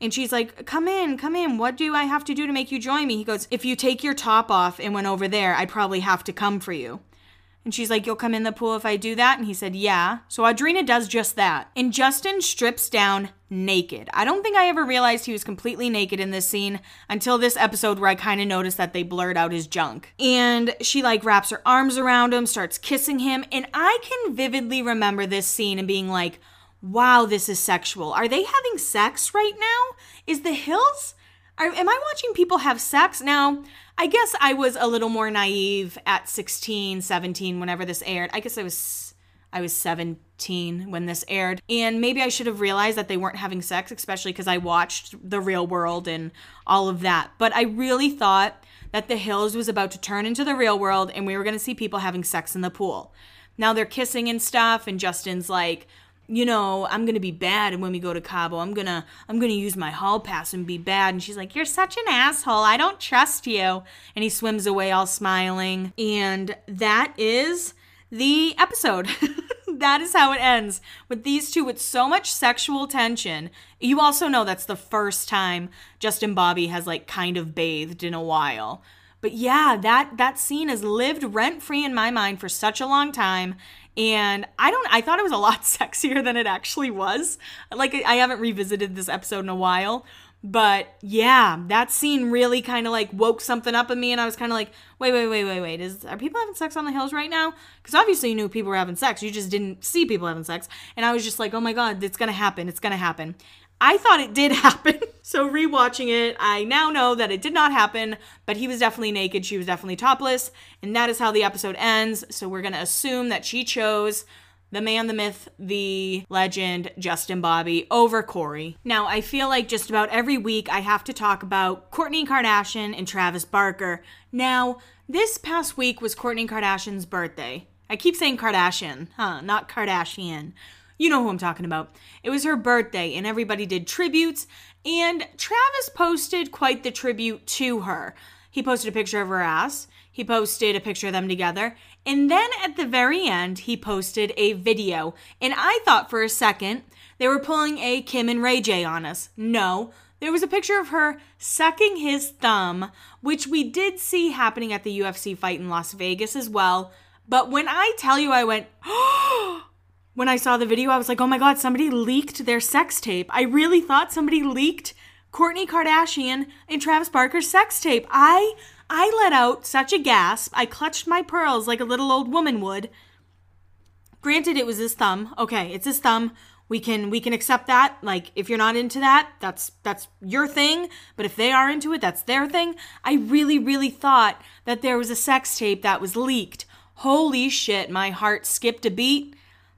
And she's like, Come in, come in. What do I have to do to make you join me? He goes, If you take your top off and went over there, I'd probably have to come for you. And she's like, You'll come in the pool if I do that? And he said, Yeah. So Audrina does just that. And Justin strips down naked. I don't think I ever realized he was completely naked in this scene until this episode where I kind of noticed that they blurred out his junk. And she like wraps her arms around him, starts kissing him. And I can vividly remember this scene and being like, Wow, this is sexual. Are they having sex right now? Is the Hills? Are, am I watching people have sex? Now, I guess I was a little more naive at 16, 17 whenever this aired. I guess I was I was 17 when this aired. And maybe I should have realized that they weren't having sex, especially because I watched The Real World and all of that. But I really thought that The Hills was about to turn into the real world and we were going to see people having sex in the pool. Now they're kissing and stuff, and Justin's like, you know, I'm gonna be bad and when we go to Cabo. I'm gonna I'm gonna use my hall pass and be bad. And she's like, You're such an asshole. I don't trust you. And he swims away all smiling. And that is the episode. that is how it ends with these two with so much sexual tension. You also know that's the first time Justin Bobby has like kind of bathed in a while. But yeah, that that scene has lived rent free in my mind for such a long time and I don't I thought it was a lot sexier than it actually was. Like I haven't revisited this episode in a while, but yeah, that scene really kind of like woke something up in me and I was kind of like, "Wait, wait, wait, wait, wait. Is are people having sex on the hills right now?" Cuz obviously you knew people were having sex. You just didn't see people having sex. And I was just like, "Oh my god, it's going to happen. It's going to happen." I thought it did happen. So rewatching it, I now know that it did not happen, but he was definitely naked, she was definitely topless, and that is how the episode ends. So we're going to assume that she chose the man, the myth, the legend, Justin Bobby over Corey. Now, I feel like just about every week I have to talk about Kourtney Kardashian and Travis Barker. Now, this past week was Kourtney Kardashian's birthday. I keep saying Kardashian, huh? Not Kardashian. You know who I'm talking about. It was her birthday, and everybody did tributes, and Travis posted quite the tribute to her. He posted a picture of her ass, he posted a picture of them together, and then at the very end, he posted a video. And I thought for a second they were pulling a Kim and Ray J on us. No, there was a picture of her sucking his thumb, which we did see happening at the UFC fight in Las Vegas as well. But when I tell you, I went, oh, when I saw the video, I was like, oh my God, somebody leaked their sex tape. I really thought somebody leaked Kourtney Kardashian and Travis Barker's sex tape. I I let out such a gasp. I clutched my pearls like a little old woman would. Granted it was his thumb. Okay, it's his thumb. We can we can accept that. Like if you're not into that, that's that's your thing, but if they are into it, that's their thing. I really really thought that there was a sex tape that was leaked. Holy shit, my heart skipped a beat.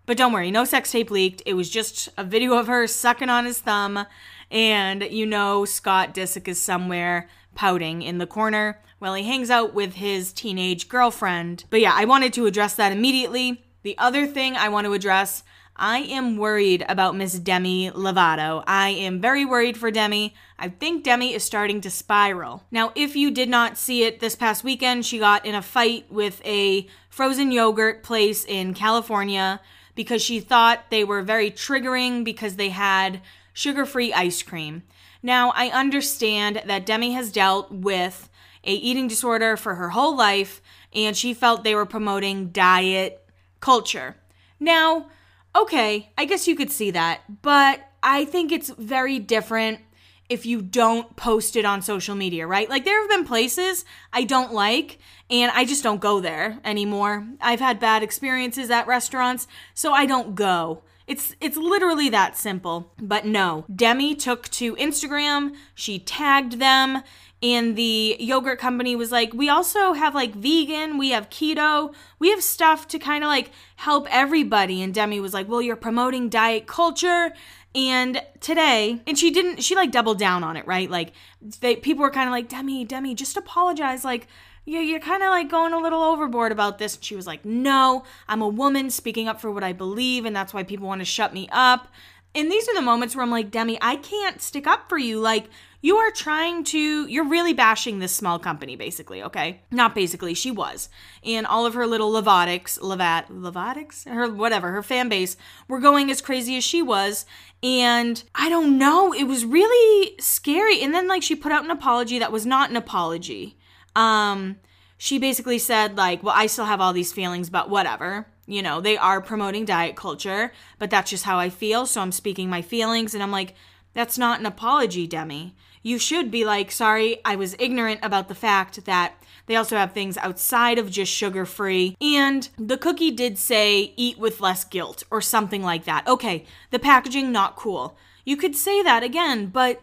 But don't worry, no sex tape leaked. It was just a video of her sucking on his thumb. And you know, Scott Disick is somewhere pouting in the corner while he hangs out with his teenage girlfriend. But yeah, I wanted to address that immediately. The other thing I want to address I am worried about Miss Demi Lovato. I am very worried for Demi. I think Demi is starting to spiral. Now, if you did not see it this past weekend, she got in a fight with a frozen yogurt place in California because she thought they were very triggering because they had sugar free ice cream. Now, I understand that Demi has dealt with a eating disorder for her whole life and she felt they were promoting diet culture. Now, okay, I guess you could see that, but I think it's very different if you don't post it on social media, right? Like there have been places I don't like and I just don't go there anymore. I've had bad experiences at restaurants, so I don't go. It's it's literally that simple. But no, Demi took to Instagram, she tagged them. And the yogurt company was like we also have like vegan. We have keto. We have stuff to kind of like help everybody. And demi was like well you're promoting diet culture. And today and she didn't she like doubled down on it right? Like they people were kind of like demi demi just apologize. Like yeah, you're kind of like going a little overboard about this. And she was like, No, I'm a woman speaking up for what I believe, and that's why people want to shut me up. And these are the moments where I'm like, Demi, I can't stick up for you. Like, you are trying to you're really bashing this small company basically okay not basically she was and all of her little Lovatics levat Lovatics her whatever her fan base were going as crazy as she was and i don't know it was really scary and then like she put out an apology that was not an apology um she basically said like well i still have all these feelings but whatever you know they are promoting diet culture but that's just how i feel so i'm speaking my feelings and i'm like that's not an apology demi you should be like, sorry, I was ignorant about the fact that they also have things outside of just sugar free. And the cookie did say eat with less guilt or something like that. Okay, the packaging, not cool. You could say that again, but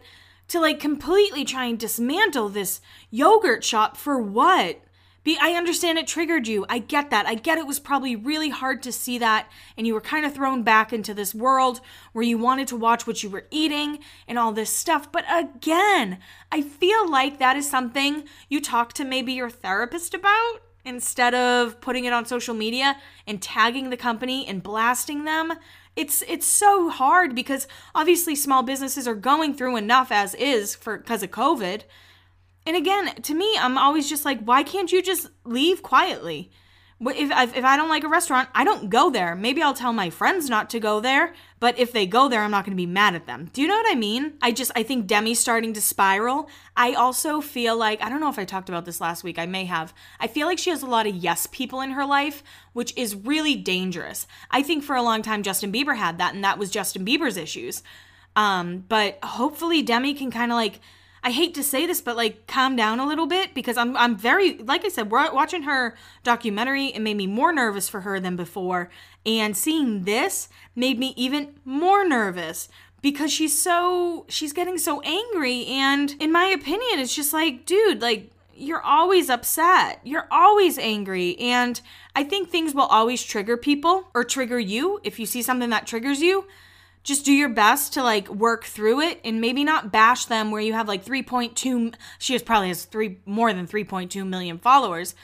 to like completely try and dismantle this yogurt shop for what? Be I understand it triggered you. I get that. I get it was probably really hard to see that and you were kind of thrown back into this world where you wanted to watch what you were eating and all this stuff. But again, I feel like that is something you talk to maybe your therapist about instead of putting it on social media and tagging the company and blasting them. It's it's so hard because obviously small businesses are going through enough as is for because of COVID and again, to me, I'm always just like, why can't you just leave quietly? If, if I don't like a restaurant, I don't go there. Maybe I'll tell my friends not to go there, but if they go there, I'm not going to be mad at them. Do you know what I mean? I just, I think Demi's starting to spiral. I also feel like, I don't know if I talked about this last week, I may have. I feel like she has a lot of yes people in her life, which is really dangerous. I think for a long time, Justin Bieber had that, and that was Justin Bieber's issues. Um, but hopefully, Demi can kind of like, I hate to say this, but like calm down a little bit because I'm I'm very like I said, watching her documentary. It made me more nervous for her than before, and seeing this made me even more nervous because she's so she's getting so angry. And in my opinion, it's just like, dude, like you're always upset. You're always angry. And I think things will always trigger people or trigger you if you see something that triggers you just do your best to like work through it and maybe not bash them where you have like 3.2 she has probably has three more than 3.2 million followers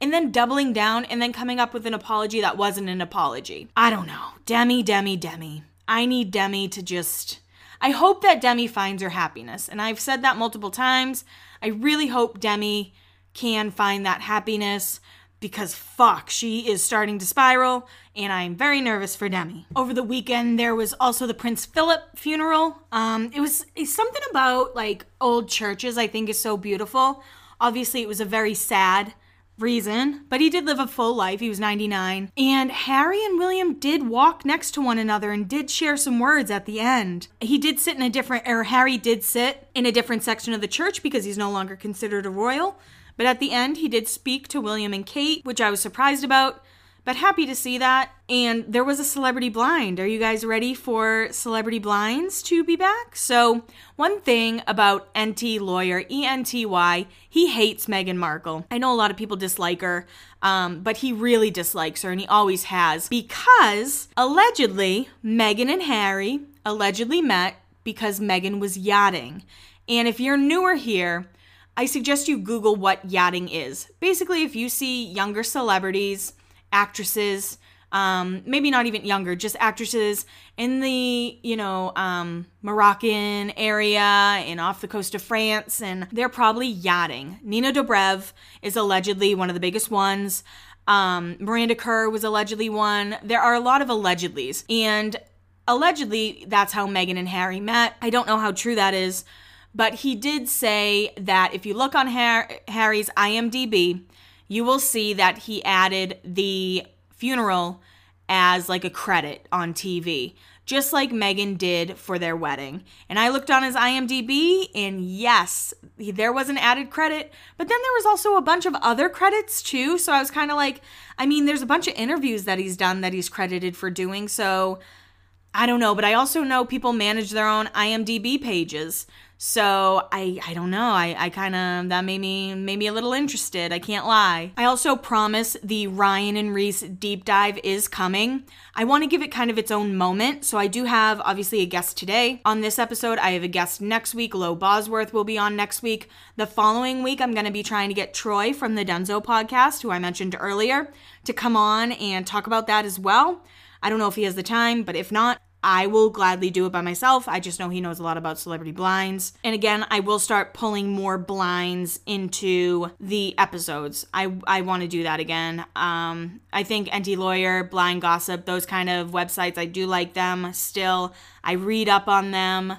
and then doubling down and then coming up with an apology that wasn't an apology. I don't know. Demi, Demi, Demi. I need Demi to just. I hope that Demi finds her happiness. And I've said that multiple times. I really hope Demi can find that happiness because fuck, she is starting to spiral, and I'm very nervous for Demi. Over the weekend, there was also the Prince Philip funeral. Um, it was something about like old churches. I think is so beautiful. Obviously, it was a very sad reason, but he did live a full life. He was 99. And Harry and William did walk next to one another and did share some words at the end. He did sit in a different, or Harry did sit in a different section of the church because he's no longer considered a royal. But at the end, he did speak to William and Kate, which I was surprised about, but happy to see that. And there was a celebrity blind. Are you guys ready for celebrity blinds to be back? So, one thing about Enty lawyer, E N T Y, he hates Meghan Markle. I know a lot of people dislike her, um, but he really dislikes her, and he always has, because allegedly, Meghan and Harry allegedly met because Meghan was yachting. And if you're newer here, I suggest you Google what yachting is. Basically, if you see younger celebrities, actresses, um, maybe not even younger, just actresses in the, you know, um, Moroccan area and off the coast of France, and they're probably yachting. Nina Dobrev is allegedly one of the biggest ones. Um, Miranda Kerr was allegedly one. There are a lot of allegedlys, and allegedly that's how Meghan and Harry met. I don't know how true that is. But he did say that if you look on Harry's IMDb, you will see that he added the funeral as like a credit on TV, just like Meghan did for their wedding. And I looked on his IMDb, and yes, there was an added credit, but then there was also a bunch of other credits too. So I was kind of like, I mean, there's a bunch of interviews that he's done that he's credited for doing. So I don't know, but I also know people manage their own IMDb pages. So I I don't know. I, I kind of that made me made me a little interested. I can't lie. I also promise the Ryan and Reese deep dive is coming. I want to give it kind of its own moment. So I do have obviously a guest today on this episode. I have a guest next week. Lo Bosworth will be on next week. The following week, I'm going to be trying to get Troy from the Dunzo podcast, who I mentioned earlier, to come on and talk about that as well. I don't know if he has the time, but if not, I will gladly do it by myself. I just know he knows a lot about celebrity blinds. And again, I will start pulling more blinds into the episodes. I, I want to do that again. Um, I think Enty Lawyer, Blind Gossip, those kind of websites, I do like them still. I read up on them.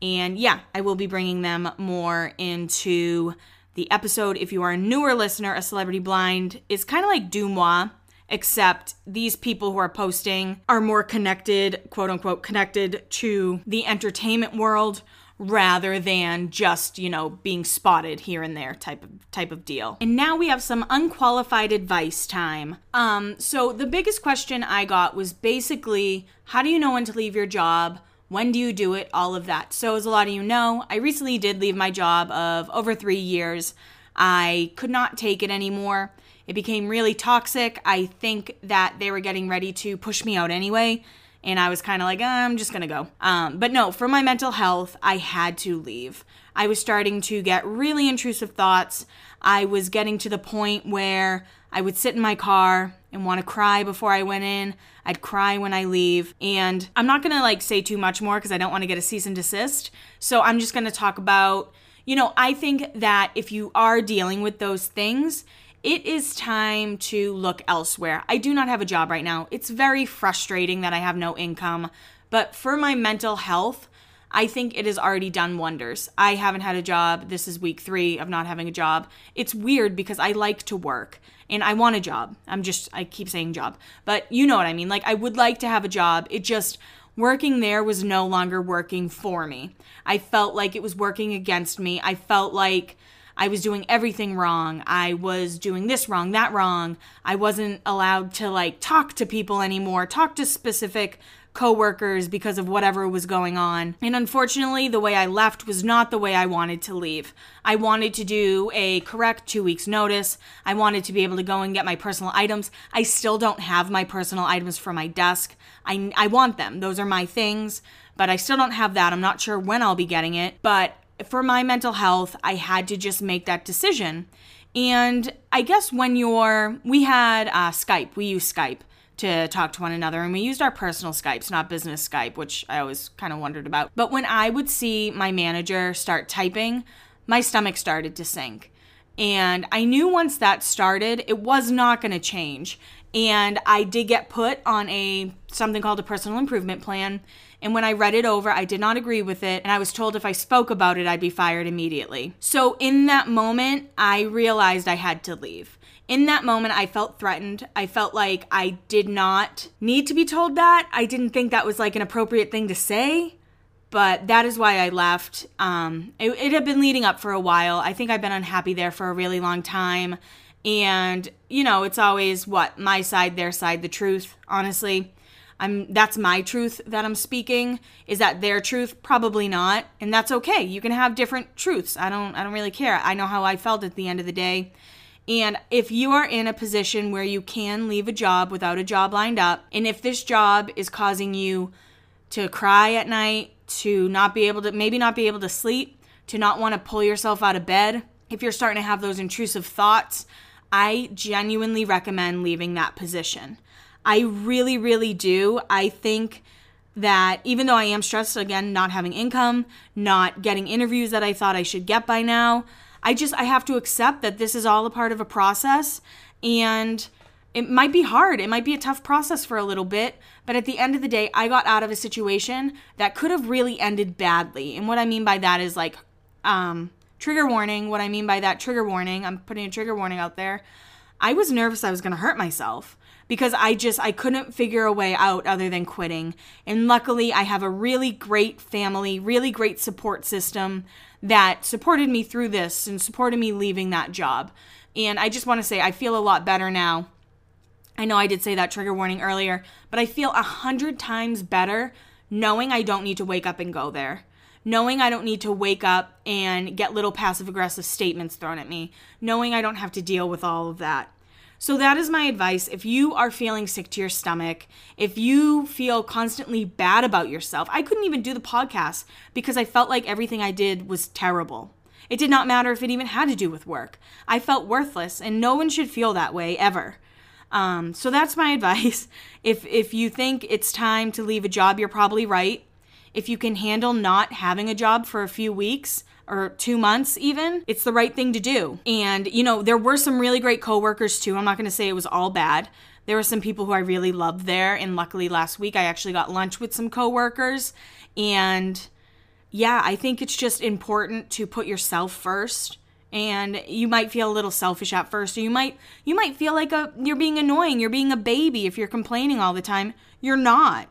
And yeah, I will be bringing them more into the episode. If you are a newer listener, a celebrity blind is kind of like DeuxMoi except these people who are posting are more connected, quote unquote, connected to the entertainment world rather than just, you know, being spotted here and there type of type of deal. And now we have some unqualified advice time. Um so the biggest question I got was basically how do you know when to leave your job? When do you do it? All of that. So as a lot of you know, I recently did leave my job of over 3 years. I could not take it anymore. It became really toxic. I think that they were getting ready to push me out anyway. And I was kind of like, oh, I'm just gonna go. Um, but no, for my mental health, I had to leave. I was starting to get really intrusive thoughts. I was getting to the point where I would sit in my car and want to cry before I went in. I'd cry when I leave. And I'm not going to like say too much more because I don't want to get a cease and desist. So I'm just going to talk about, you know, I think that if you are dealing with those things, it is time to look elsewhere. I do not have a job right now. It's very frustrating that I have no income, but for my mental health, I think it has already done wonders. I haven't had a job. This is week three of not having a job. It's weird because I like to work and I want a job. I'm just, I keep saying job, but you know what I mean. Like, I would like to have a job. It just, working there was no longer working for me. I felt like it was working against me. I felt like, I was doing everything wrong. I was doing this wrong, that wrong. I wasn't allowed to like talk to people anymore, talk to specific coworkers because of whatever was going on. And unfortunately, the way I left was not the way I wanted to leave. I wanted to do a correct 2 weeks notice. I wanted to be able to go and get my personal items. I still don't have my personal items for my desk. I I want them. Those are my things, but I still don't have that. I'm not sure when I'll be getting it, but for my mental health, I had to just make that decision. And I guess when you're, we had uh, Skype, we use Skype to talk to one another, and we used our personal Skypes, not business Skype, which I always kind of wondered about. But when I would see my manager start typing, my stomach started to sink. And I knew once that started, it was not going to change. And I did get put on a something called a personal improvement plan. And when I read it over, I did not agree with it. And I was told if I spoke about it, I'd be fired immediately. So in that moment, I realized I had to leave. In that moment, I felt threatened. I felt like I did not need to be told that. I didn't think that was like an appropriate thing to say but that is why I left. Um, it, it, had been leading up for a while. I think I've been unhappy there for a really long time. And, you know, it's always what? My side, their side, the truth, honestly. I'm that's my truth that I'm speaking. Is that their truth? Probably not. And that's okay. You can have different truths. I don't I don't really care. I know how I felt at the end of the day. And if you are in a position where you can leave a job without a job lined up, and if this job is causing you to cry at night, to not be able to maybe not be able to sleep, to not want to pull yourself out of bed, if you're starting to have those intrusive thoughts, I genuinely recommend leaving that position. I really, really do. I think that even though I am stressed again, not having income, not getting interviews that I thought I should get by now, I just I have to accept that this is all a part of a process and it might be hard. It might be a tough process for a little bit, but at the end of the day, I got out of a situation that could have really ended badly. And what I mean by that is like, um, trigger warning. What I mean by that trigger warning, I'm putting a trigger warning out there. I was nervous I was going to hurt myself because I just I couldn't figure a way out other than quitting. And luckily, I have a really great family, really great support system that supported me through this and supported me leaving that job. And I just want to say I feel a lot better now I know I did say that trigger warning earlier, but I feel a hundred times better knowing I don't need to wake up and go there. Knowing I don't need to wake up and get little passive aggressive statements thrown at me. Knowing I don't have to deal with all of that. So, that is my advice. If you are feeling sick to your stomach, if you feel constantly bad about yourself, I couldn't even do the podcast because I felt like everything I did was terrible. It did not matter if it even had to do with work. I felt worthless, and no one should feel that way ever. Um, so that's my advice. If if you think it's time to leave a job, you're probably right. If you can handle not having a job for a few weeks or two months even, it's the right thing to do. And you know, there were some really great coworkers too. I'm not going to say it was all bad. There were some people who I really loved there, and luckily last week I actually got lunch with some coworkers. And yeah, I think it's just important to put yourself first and you might feel a little selfish at first or you might you might feel like a you're being annoying you're being a baby if you're complaining all the time you're not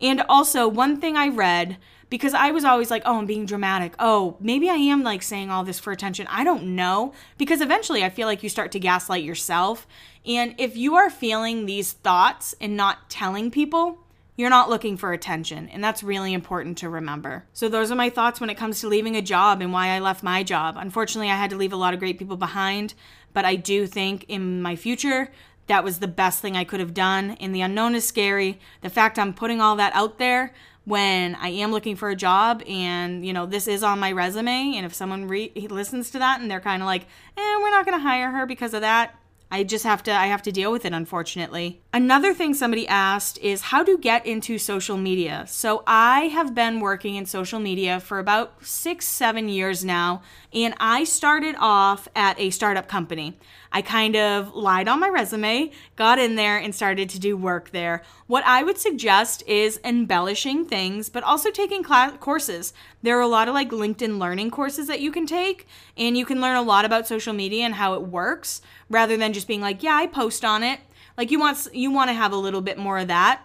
and also one thing i read because i was always like oh i'm being dramatic oh maybe i am like saying all this for attention i don't know because eventually i feel like you start to gaslight yourself and if you are feeling these thoughts and not telling people you're not looking for attention, and that's really important to remember. So, those are my thoughts when it comes to leaving a job and why I left my job. Unfortunately, I had to leave a lot of great people behind, but I do think in my future, that was the best thing I could have done. And the unknown is scary. The fact I'm putting all that out there when I am looking for a job and, you know, this is on my resume, and if someone re- listens to that and they're kind of like, eh, we're not going to hire her because of that, I just have to I have to deal with it unfortunately. Another thing somebody asked is how to get into social media. So I have been working in social media for about 6 7 years now and I started off at a startup company. I kind of lied on my resume, got in there, and started to do work there. What I would suggest is embellishing things, but also taking courses. There are a lot of like LinkedIn learning courses that you can take, and you can learn a lot about social media and how it works rather than just being like, yeah, I post on it. Like you want you want to have a little bit more of that.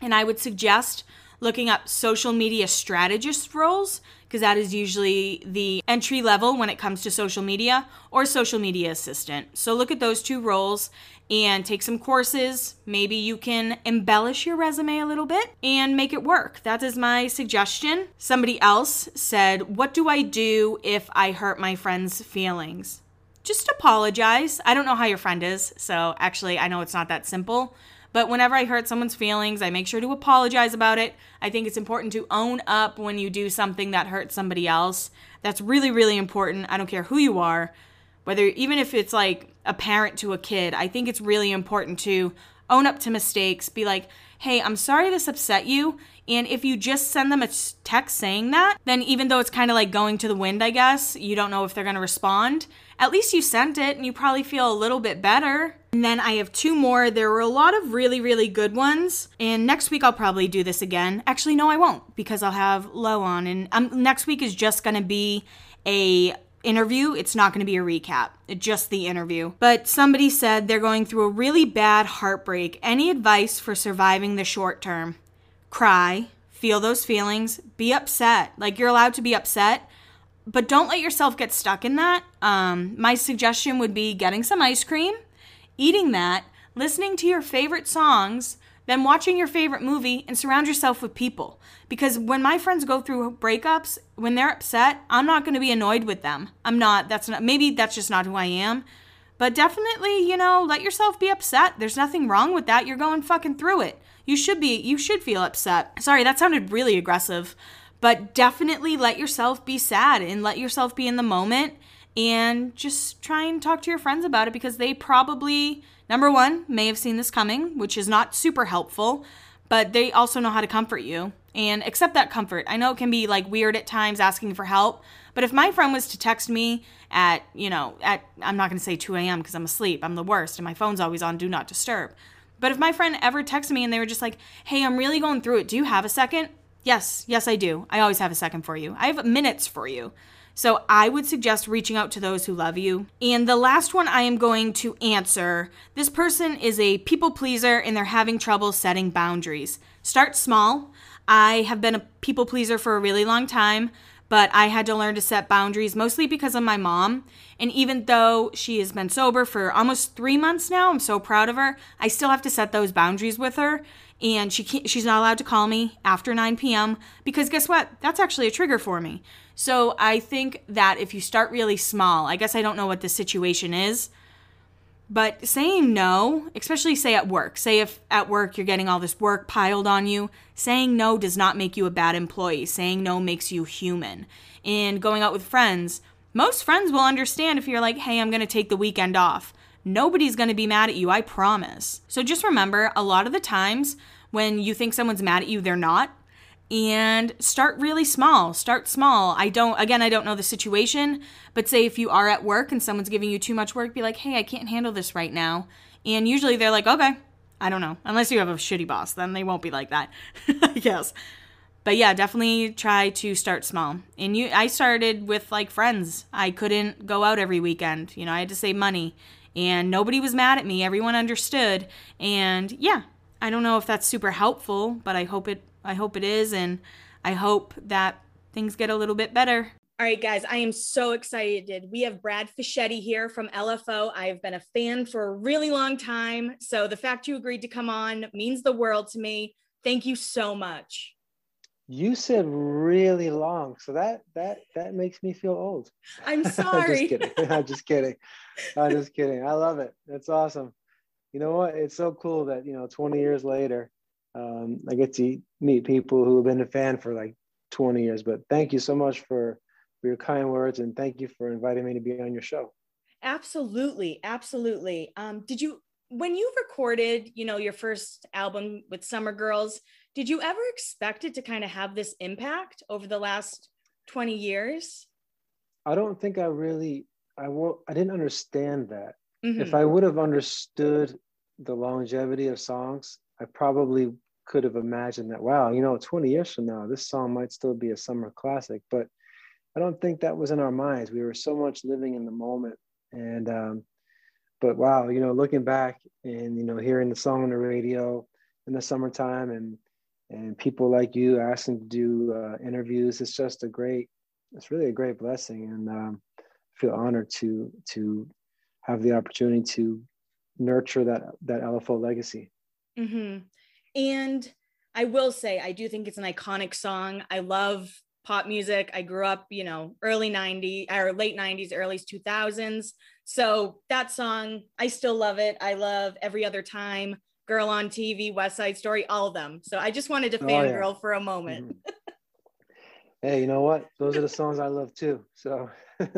And I would suggest looking up social media strategist roles because that is usually the entry level when it comes to social media or social media assistant. So look at those two roles and take some courses. Maybe you can embellish your resume a little bit and make it work. That is my suggestion. Somebody else said, What do I do if I hurt my friend's feelings? Just apologize. I don't know how your friend is, so actually, I know it's not that simple. But whenever I hurt someone's feelings, I make sure to apologize about it. I think it's important to own up when you do something that hurts somebody else. That's really, really important. I don't care who you are. whether even if it's like a parent to a kid, I think it's really important to own up to mistakes, be like, hey, I'm sorry this upset you. And if you just send them a text saying that, then even though it's kind of like going to the wind, I guess, you don't know if they're going to respond, at least you sent it and you probably feel a little bit better. And then I have two more. There were a lot of really, really good ones. And next week I'll probably do this again. Actually, no, I won't because I'll have Lo on. And um, next week is just going to be a interview. It's not going to be a recap, just the interview. But somebody said they're going through a really bad heartbreak. Any advice for surviving the short term? Cry, feel those feelings, be upset. Like you're allowed to be upset, but don't let yourself get stuck in that. Um, my suggestion would be getting some ice cream, eating that, listening to your favorite songs, then watching your favorite movie and surround yourself with people. Because when my friends go through breakups, when they're upset, I'm not going to be annoyed with them. I'm not. That's not. Maybe that's just not who I am. But definitely, you know, let yourself be upset. There's nothing wrong with that. You're going fucking through it. You should be. You should feel upset. Sorry, that sounded really aggressive. But definitely let yourself be sad and let yourself be in the moment and just try and talk to your friends about it because they probably number one may have seen this coming which is not super helpful but they also know how to comfort you and accept that comfort. I know it can be like weird at times asking for help but if my friend was to text me at you know at i'm not to say 2 a.m because i'm asleep i'm the worst and my phone's always on do not disturb. But if my friend ever texted me and they were just like hey i'm really going through it. Do you have a second yes yes i do i always have a second for you i have minutes for you so I would suggest reaching out to those who love you. And the last one I am going to answer this person is a people pleaser and they're having trouble setting boundaries. Start small. I have been a people pleaser for a really long time, but I had to learn to set boundaries mostly because of my mom. And even though she has been sober for almost three months now, I'm so proud of her, I still have to set those boundaries with her. And she she's not allowed to call me after 9 p.m. because guess what? That's actually a trigger for me. So I think that if you start really small, I guess I don't know what the situation is, but saying no, especially say at work, say if at work you're getting all this work piled on you, saying no does not make you a bad employee. Saying no makes you human. And going out with friends, most friends will understand if you're like, hey, I'm to take the weekend off. Nobody's to be mad at you, I promise. So just remember a lot of the times when you think someone's mad at you, they're not and start really small. Start small. I don't, again, I don't know the situation, but say if you are at work and someone's giving you too much work, be like, hey, I can't handle this right now. And usually they're like, okay, I don't know. Unless you have a shitty boss, then they won't be like that, I guess. But yeah, definitely try to start small. And you, I started with like friends. I couldn't go out every weekend. You know, I had to save money and nobody was mad at me. Everyone understood. And yeah, I don't know if that's super helpful, but I hope it I hope it is. And I hope that things get a little bit better. All right, guys, I am so excited. We have Brad Fischetti here from LFO. I have been a fan for a really long time. So the fact you agreed to come on means the world to me. Thank you so much. You said really long, so that that that makes me feel old. I'm sorry. just kidding. I'm just kidding. I'm just kidding. I love it. That's awesome. You know what? It's so cool that you know 20 years later, um, I get to meet people who have been a fan for like 20 years. But thank you so much for, for your kind words and thank you for inviting me to be on your show. Absolutely, absolutely. Um, did you when you recorded, you know, your first album with Summer Girls, did you ever expect it to kind of have this impact over the last 20 years? I don't think I really I will I didn't understand that. Mm-hmm. If I would have understood the longevity of songs, I probably could have imagined that, wow, you know, 20 years from now, this song might still be a summer classic. But I don't think that was in our minds. We were so much living in the moment. And, um, but wow, you know, looking back and, you know, hearing the song on the radio in the summertime and, and people like you asking to do uh, interviews, it's just a great, it's really a great blessing. And um, I feel honored to, to have the opportunity to nurture that, that LFO legacy. Mm-hmm. And I will say, I do think it's an iconic song. I love pop music. I grew up, you know, early 90s or late 90s, early 2000s. So that song, I still love it. I love every other time, Girl on TV, West Side Story, all of them. So I just wanted to fangirl oh, yeah. for a moment. Mm-hmm. hey, you know what? Those are the songs I love too. So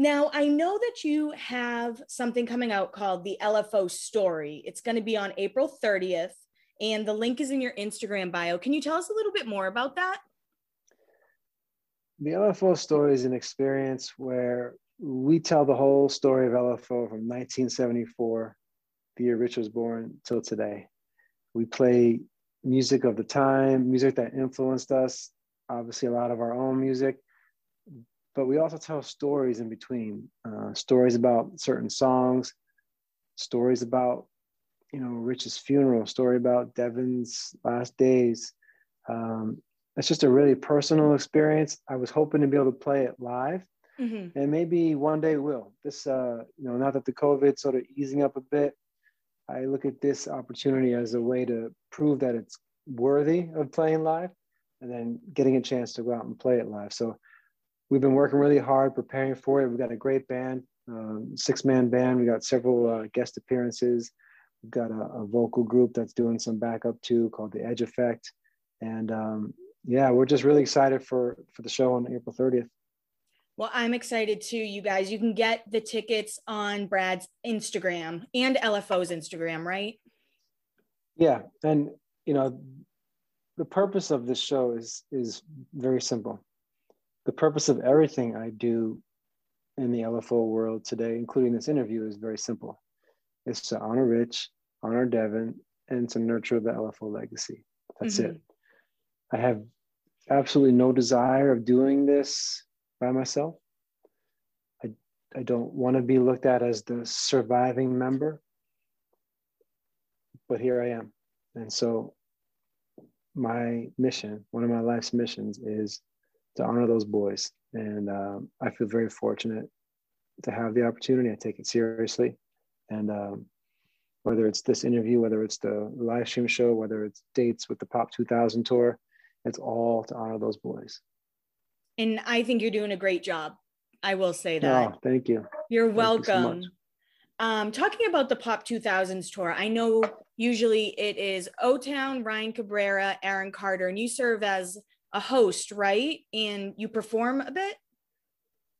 Now, I know that you have something coming out called the LFO Story. It's going to be on April 30th, and the link is in your Instagram bio. Can you tell us a little bit more about that? The LFO Story is an experience where we tell the whole story of LFO from 1974, the year Rich was born, till today. We play music of the time, music that influenced us, obviously, a lot of our own music but we also tell stories in between uh, stories about certain songs stories about you know rich's funeral story about devin's last days um, it's just a really personal experience i was hoping to be able to play it live mm-hmm. and maybe one day will this uh, you know now that the covid sort of easing up a bit i look at this opportunity as a way to prove that it's worthy of playing live and then getting a chance to go out and play it live so we've been working really hard preparing for it. We've got a great band, um, six man band. We got several uh, guest appearances. We've got a, a, vocal group that's doing some backup too called the Edge Effect. And um, yeah, we're just really excited for, for the show on April 30th. Well, I'm excited too, you guys. You can get the tickets on Brad's Instagram and LFO's Instagram, right? Yeah. And, you know, the purpose of this show is is very simple the purpose of everything I do in the LFO world today, including this interview, is very simple. It's to honor Rich, honor Devin, and to nurture the LFO legacy. That's mm-hmm. it. I have absolutely no desire of doing this by myself. I, I don't want to be looked at as the surviving member, but here I am. And so, my mission, one of my life's missions, is to honor those boys. And um, I feel very fortunate to have the opportunity. I take it seriously. And um, whether it's this interview, whether it's the live stream show, whether it's dates with the Pop 2000 tour, it's all to honor those boys. And I think you're doing a great job. I will say that. Oh, thank you. You're welcome. You so um, talking about the Pop 2000s tour, I know usually it is O Town, Ryan Cabrera, Aaron Carter, and you serve as a host, right? And you perform a bit?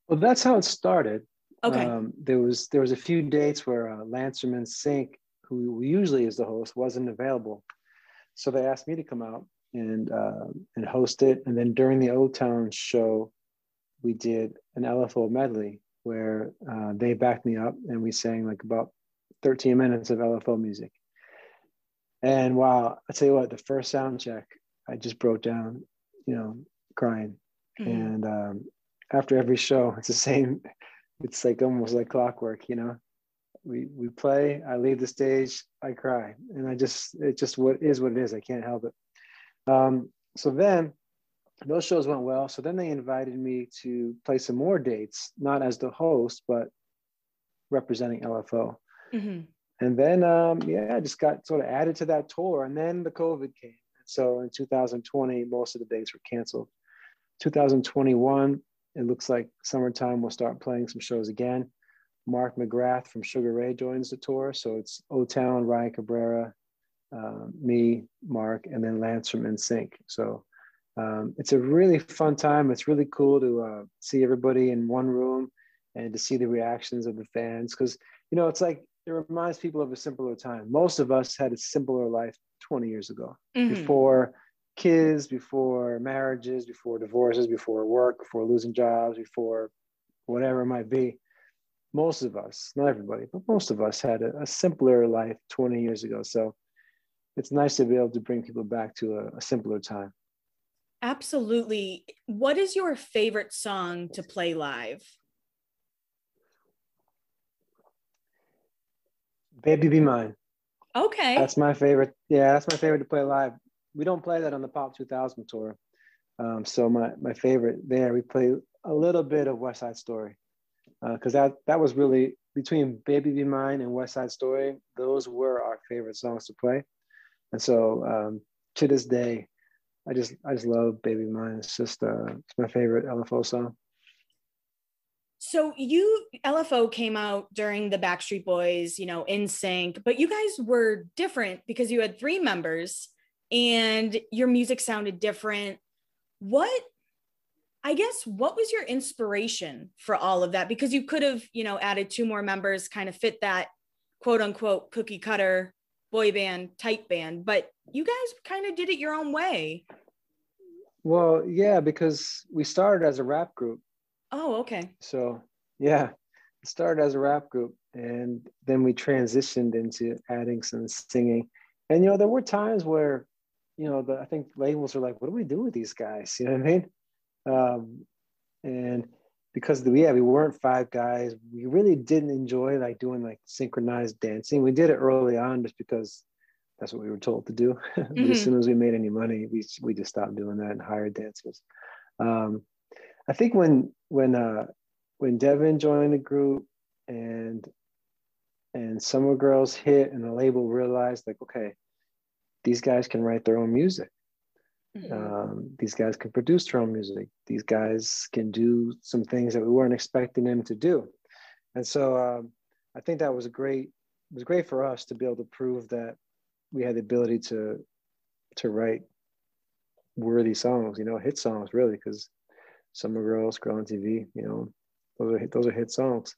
Well, that's how it started. Okay. Um, there was there was a few dates where uh, Lance from NSYNC, who usually is the host, wasn't available, so they asked me to come out and uh, and host it. And then during the O Town show, we did an LFO medley where uh, they backed me up and we sang like about 13 minutes of LFO music. And wow, I tell you what, the first sound check, I just broke down you know, crying. Mm-hmm. And um, after every show, it's the same. It's like almost like clockwork, you know. We we play. I leave the stage. I cry, and I just it just what is what it is. I can't help it. Um, so then those shows went well. So then they invited me to play some more dates, not as the host, but representing LFO. Mm-hmm. And then, um, yeah, I just got sort of added to that tour. And then the COVID came. So in 2020, most of the dates were canceled. 2021, it looks like summertime we'll start playing some shows again. Mark McGrath from Sugar Ray joins the tour. So it's O Town, Ryan Cabrera, uh, me, Mark, and then Lance from NSYNC. So um, it's a really fun time. It's really cool to uh, see everybody in one room and to see the reactions of the fans. Because, you know, it's like it reminds people of a simpler time. Most of us had a simpler life 20 years ago mm-hmm. before kids, before marriages, before divorces, before work, before losing jobs, before whatever it might be. Most of us, not everybody, but most of us had a, a simpler life 20 years ago. So it's nice to be able to bring people back to a, a simpler time. Absolutely. What is your favorite song to play live? Baby Be Mine. Okay. That's my favorite. Yeah, that's my favorite to play live. We don't play that on the Pop 2000 tour. Um, so my my favorite there, we play a little bit of West Side Story because uh, that that was really between Baby Be Mine and West Side Story. Those were our favorite songs to play, and so um, to this day, I just I just love Baby Mine. It's just uh, it's my favorite LFO song. So you LFO came out during the Backstreet Boys, you know, NSYNC, but you guys were different because you had three members and your music sounded different. What I guess what was your inspiration for all of that? Because you could have, you know, added two more members, kind of fit that quote unquote cookie cutter boy band type band, but you guys kind of did it your own way. Well, yeah, because we started as a rap group. Oh, okay. So, yeah, started as a rap group and then we transitioned into adding some singing. And, you know, there were times where, you know, the, I think labels are like, what do we do with these guys? You know what I mean? Um, and because the, yeah, we weren't five guys, we really didn't enjoy like doing like synchronized dancing. We did it early on just because that's what we were told to do. Mm-hmm. as soon as we made any money, we, we just stopped doing that and hired dancers. Um, I think when when uh, when Devin joined the group and and Summer Girls hit and the label realized like, okay, these guys can write their own music. Mm-hmm. Um, these guys can produce their own music. These guys can do some things that we weren't expecting them to do. And so um, I think that was great, it was great for us to be able to prove that we had the ability to, to write worthy songs, you know, hit songs really, because Summer Girls, Girl on TV, you know, those are, those are hit songs.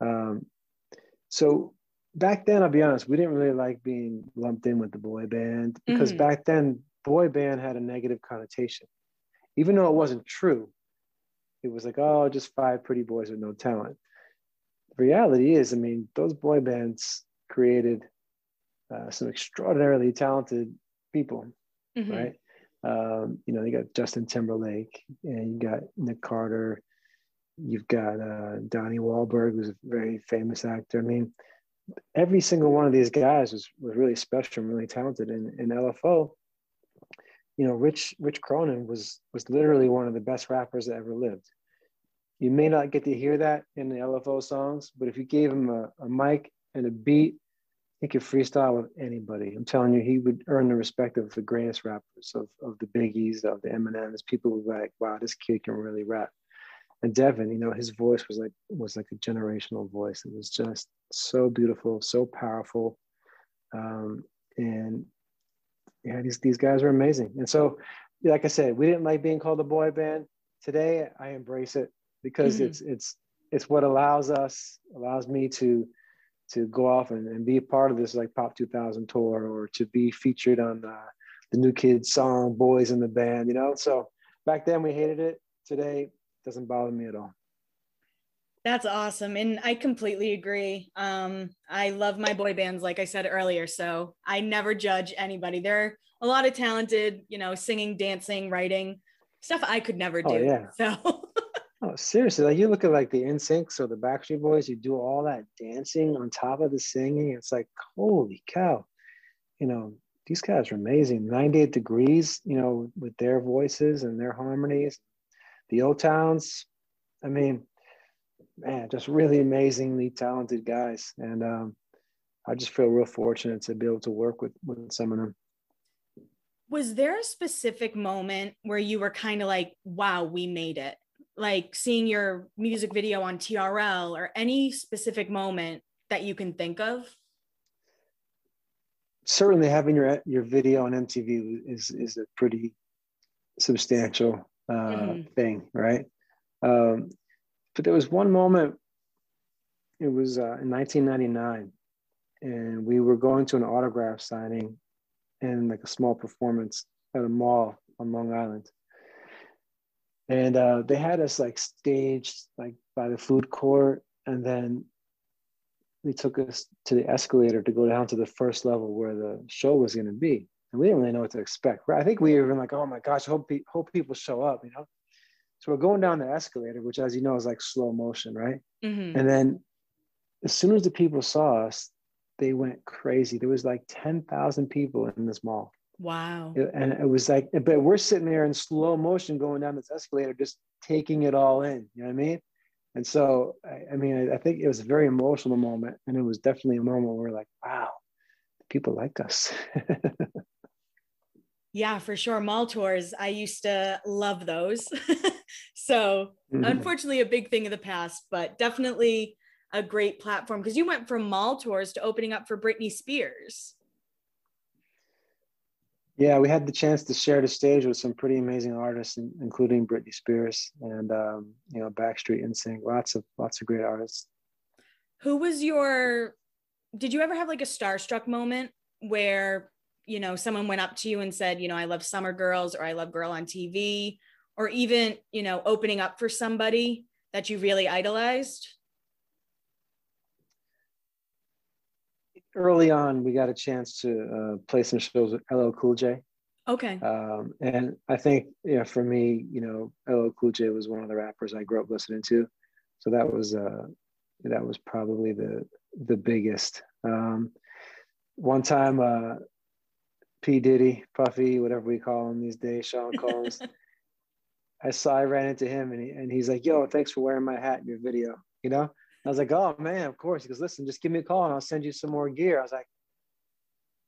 Um, so back then, I'll be honest, we didn't really like being lumped in with the boy band because mm-hmm. back then boy band had a negative connotation. Even though it wasn't true, it was like, oh, just five pretty boys with no talent. The reality is, I mean, those boy bands created uh, some extraordinarily talented people, mm-hmm. right? Um, you know, you got Justin Timberlake and you got Nick Carter. You've got uh, Donnie Wahlberg, who's a very famous actor. I mean, every single one of these guys was, was really special and really talented. in in LFO, you know, Rich Rich Cronin was was literally one of the best rappers that ever lived. You may not get to hear that in the LFO songs, but if you gave him a, a mic and a beat, he could freestyle with anybody. I'm telling you, he would earn the respect of the greatest rappers, of, of the Biggies, of the Eminems. People were like, wow, this kid can really rap. And Devin, you know, his voice was like was like a generational voice. It was just so beautiful, so powerful. Um, and yeah, these these guys are amazing. And so, like I said, we didn't like being called a boy band. Today, I embrace it because mm-hmm. it's it's it's what allows us allows me to to go off and, and be a part of this like Pop 2000 tour or to be featured on uh, the new kids song Boys in the Band. You know, so back then we hated it. Today, doesn't bother me at all. That's awesome. And I completely agree. Um, I love my boy bands, like I said earlier. So I never judge anybody. There are a lot of talented, you know, singing, dancing, writing stuff I could never oh, do. Oh, yeah. So oh, seriously, like you look at like the NSYNCs or the Backstreet Boys, you do all that dancing on top of the singing. It's like, holy cow. You know, these guys are amazing. 98 degrees, you know, with their voices and their harmonies. The O Towns, I mean, man, just really amazingly talented guys. And um, I just feel real fortunate to be able to work with, with some of them. Was there a specific moment where you were kind of like, wow, we made it? Like seeing your music video on TRL or any specific moment that you can think of? Certainly having your your video on MTV is is a pretty substantial uh, mm-hmm. thing, right? Um, but there was one moment, it was uh, in 1999, and we were going to an autograph signing and like a small performance at a mall on Long Island. And uh, they had us like staged like by the food court, and then they took us to the escalator to go down to the first level where the show was going to be. And we didn't really know what to expect. I think we were even like, oh my gosh, hope, pe- hope people show up, you know? So we're going down the escalator, which, as you know, is like slow motion, right? Mm-hmm. And then as soon as the people saw us, they went crazy. There was like 10,000 people in this mall. Wow. And it was like, but we're sitting there in slow motion going down this escalator, just taking it all in. You know what I mean? And so, I, I mean, I, I think it was a very emotional moment. And it was definitely a moment where we're like, wow, people like us. Yeah, for sure. Mall tours, I used to love those. so, mm-hmm. unfortunately, a big thing of the past, but definitely a great platform because you went from mall tours to opening up for Britney Spears. Yeah, we had the chance to share the stage with some pretty amazing artists, including Britney Spears and um, you know Backstreet NSYNC. Lots of lots of great artists. Who was your? Did you ever have like a starstruck moment where you know someone went up to you and said, you know, I love Summer Girls or I love Girl on TV, or even you know opening up for somebody that you really idolized? early on, we got a chance to uh, play some shows with LL Cool J. Okay. Um, and I think, yeah, for me, you know, LL Cool J was one of the rappers I grew up listening to, so that was uh, that was probably the the biggest. Um, one time, uh, P Diddy, Puffy, whatever we call him these days, Sean Combs. I saw, I ran into him, and he, and he's like, "Yo, thanks for wearing my hat in your video," you know. I was like, oh man, of course. He goes, listen, just give me a call and I'll send you some more gear. I was like,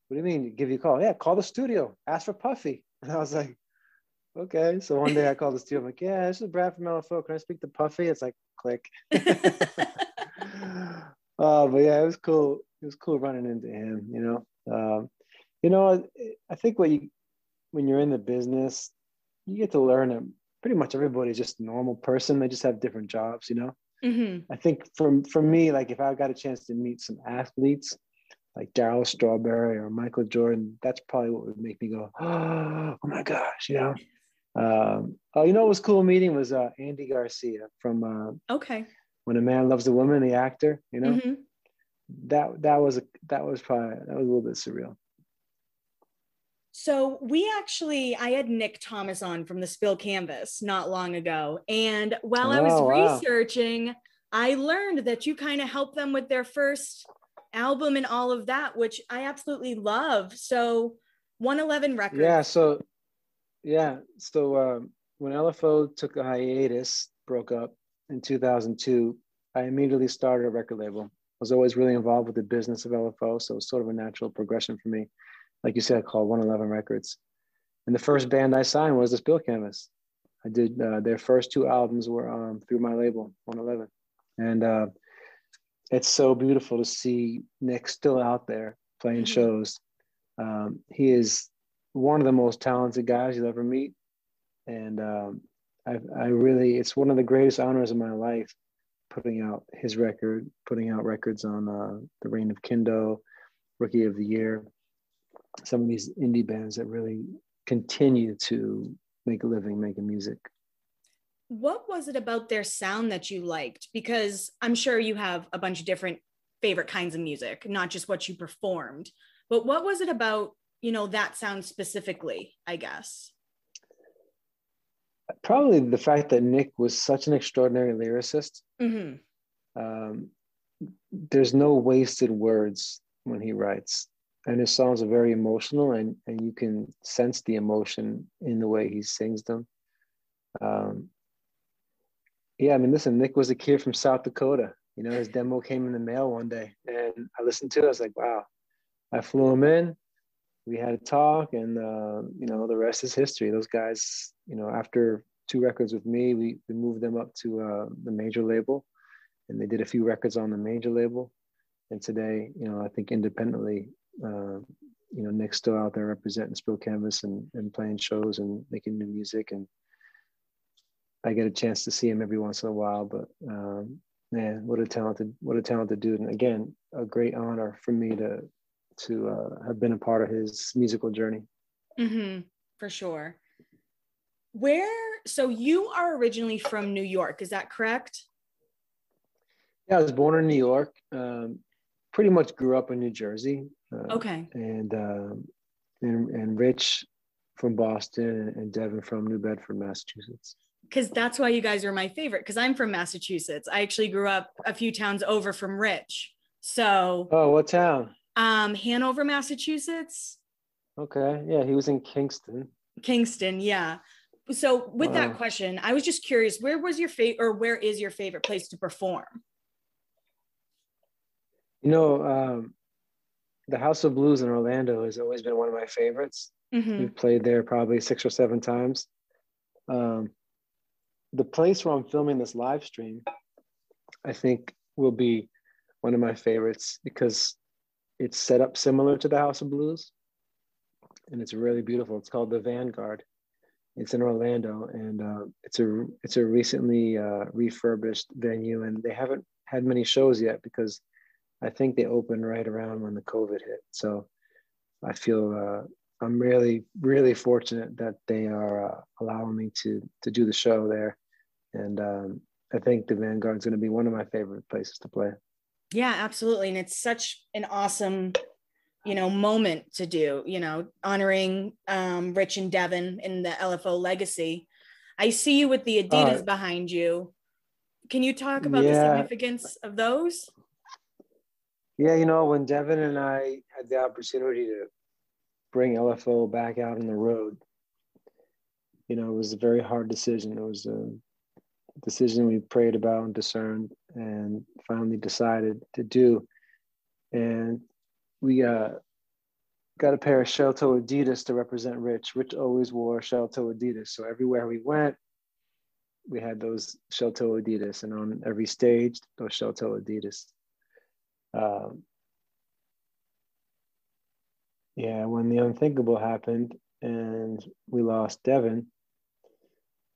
what do you mean give you a call? Yeah, call the studio, ask for Puffy. And I was like, okay. So one day I called the studio. I'm like, yeah, this is Brad from LFO. Can I speak to Puffy? It's like, click. oh, but yeah, it was cool. It was cool running into him, you know. Um, you know, I think what you, when you're in the business, you get to learn that pretty much everybody's just a normal person. They just have different jobs, you know. Mm-hmm. I think for for me, like if I got a chance to meet some athletes like Darryl Strawberry or Michael Jordan, that's probably what would make me go, oh, my gosh, you know. Um, oh, you know what was cool meeting was uh, Andy Garcia from uh, Okay. When a Man Loves a Woman, the actor, you know. Mm-hmm. That that was a that was probably that was a little bit surreal. So we actually, I had Nick Thomas on from the Spill Canvas not long ago. And while oh, I was oh, wow. researching, I learned that you kind of helped them with their first album and all of that, which I absolutely love. So 111 Records. Yeah. So, yeah. So uh, when LFO took a hiatus, broke up in 2002, I immediately started a record label. I was always really involved with the business of LFO. So it was sort of a natural progression for me like you said, I called 111 Records. And the first band I signed was the Spill Canvas. I did uh, their first two albums were um, through my label, 111. And uh, it's so beautiful to see Nick still out there playing mm-hmm. shows. Um, he is one of the most talented guys you'll ever meet. And um, I, I really, it's one of the greatest honors of my life putting out his record, putting out records on uh, The Reign of Kindo, Rookie of the Year some of these indie bands that really continue to make a living making music. What was it about their sound that you liked? Because I'm sure you have a bunch of different favorite kinds of music, not just what you performed. But what was it about, you know, that sound specifically, I guess? Probably the fact that Nick was such an extraordinary lyricist. Mm-hmm. Um, there's no wasted words when he writes and his songs are very emotional and, and you can sense the emotion in the way he sings them. Um, yeah i mean listen nick was a kid from south dakota. You know his demo came in the mail one day and i listened to it. I was like wow. I flew him in. We had a talk and uh, you know the rest is history. Those guys you know after two records with me we, we moved them up to uh, the major label and they did a few records on the major label. And today you know i think independently uh, you know, Nick's still out there representing Spill Canvas and, and playing shows and making new music. And I get a chance to see him every once in a while, but um, man, what a talented, what a talented dude. And again, a great honor for me to, to uh, have been a part of his musical journey. Mm-hmm, for sure. Where, so you are originally from New York, is that correct? Yeah, I was born in New York. Um, pretty much grew up in New Jersey. Uh, okay. And, uh, and and Rich from Boston and Devin from New Bedford, Massachusetts. Because that's why you guys are my favorite. Because I'm from Massachusetts. I actually grew up a few towns over from Rich. So. Oh, what town? Um, Hanover, Massachusetts. Okay. Yeah, he was in Kingston. Kingston, yeah. So with wow. that question, I was just curious, where was your favorite or where is your favorite place to perform? You know, um, the House of Blues in Orlando has always been one of my favorites. Mm-hmm. We've played there probably six or seven times. Um, the place where I'm filming this live stream, I think, will be one of my favorites because it's set up similar to the House of Blues. and it's really beautiful. It's called the Vanguard. It's in Orlando, and uh, it's a it's a recently uh, refurbished venue, and they haven't had many shows yet because I think they opened right around when the COVID hit. So I feel uh, I'm really really fortunate that they are uh, allowing me to to do the show there, and um, I think the Vanguard is going to be one of my favorite places to play. Yeah, absolutely, and it's such an awesome you know moment to do you know honoring um, rich and devin in the lfo legacy i see you with the adidas uh, behind you can you talk about yeah. the significance of those yeah you know when devin and i had the opportunity to bring lfo back out on the road you know it was a very hard decision it was a decision we prayed about and discerned and finally decided to do and we uh, got a pair of shell toe Adidas to represent Rich. Rich always wore shell toe Adidas. So everywhere we went, we had those shell toe Adidas. And on every stage, those shell toe Adidas. Um, yeah, when the unthinkable happened and we lost Devin,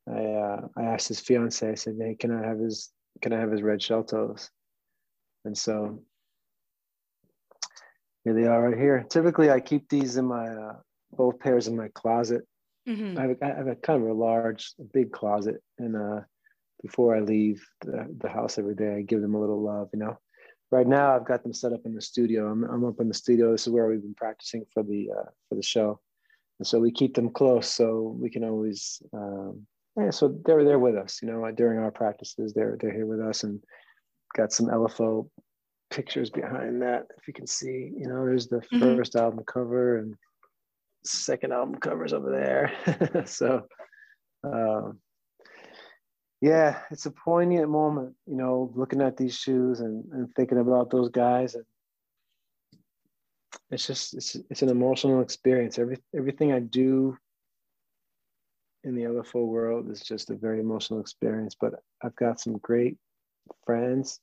I uh, I asked his fiance. I said, "Hey, can I have his can I have his red shell toes?" And so here they are right here. Typically, I keep these in my uh, both pairs in my closet. Mm-hmm. I, have a, I have a kind of a large, big closet, and uh, before I leave the, the house every day, I give them a little love. You know, right now I've got them set up in the studio. I'm, I'm up in the studio. This is where we've been practicing for the uh, for the show, and so we keep them close so we can always. Um, yeah, so they're there with us. You know, during our practices, they're they're here with us, and got some LFO pictures behind that. If you can see, you know, there's the mm-hmm. first album cover and second album covers over there. so, uh, yeah, it's a poignant moment, you know, looking at these shoes and, and thinking about those guys. And it's just, it's, it's an emotional experience. Every, everything I do in the LFO world is just a very emotional experience, but I've got some great friends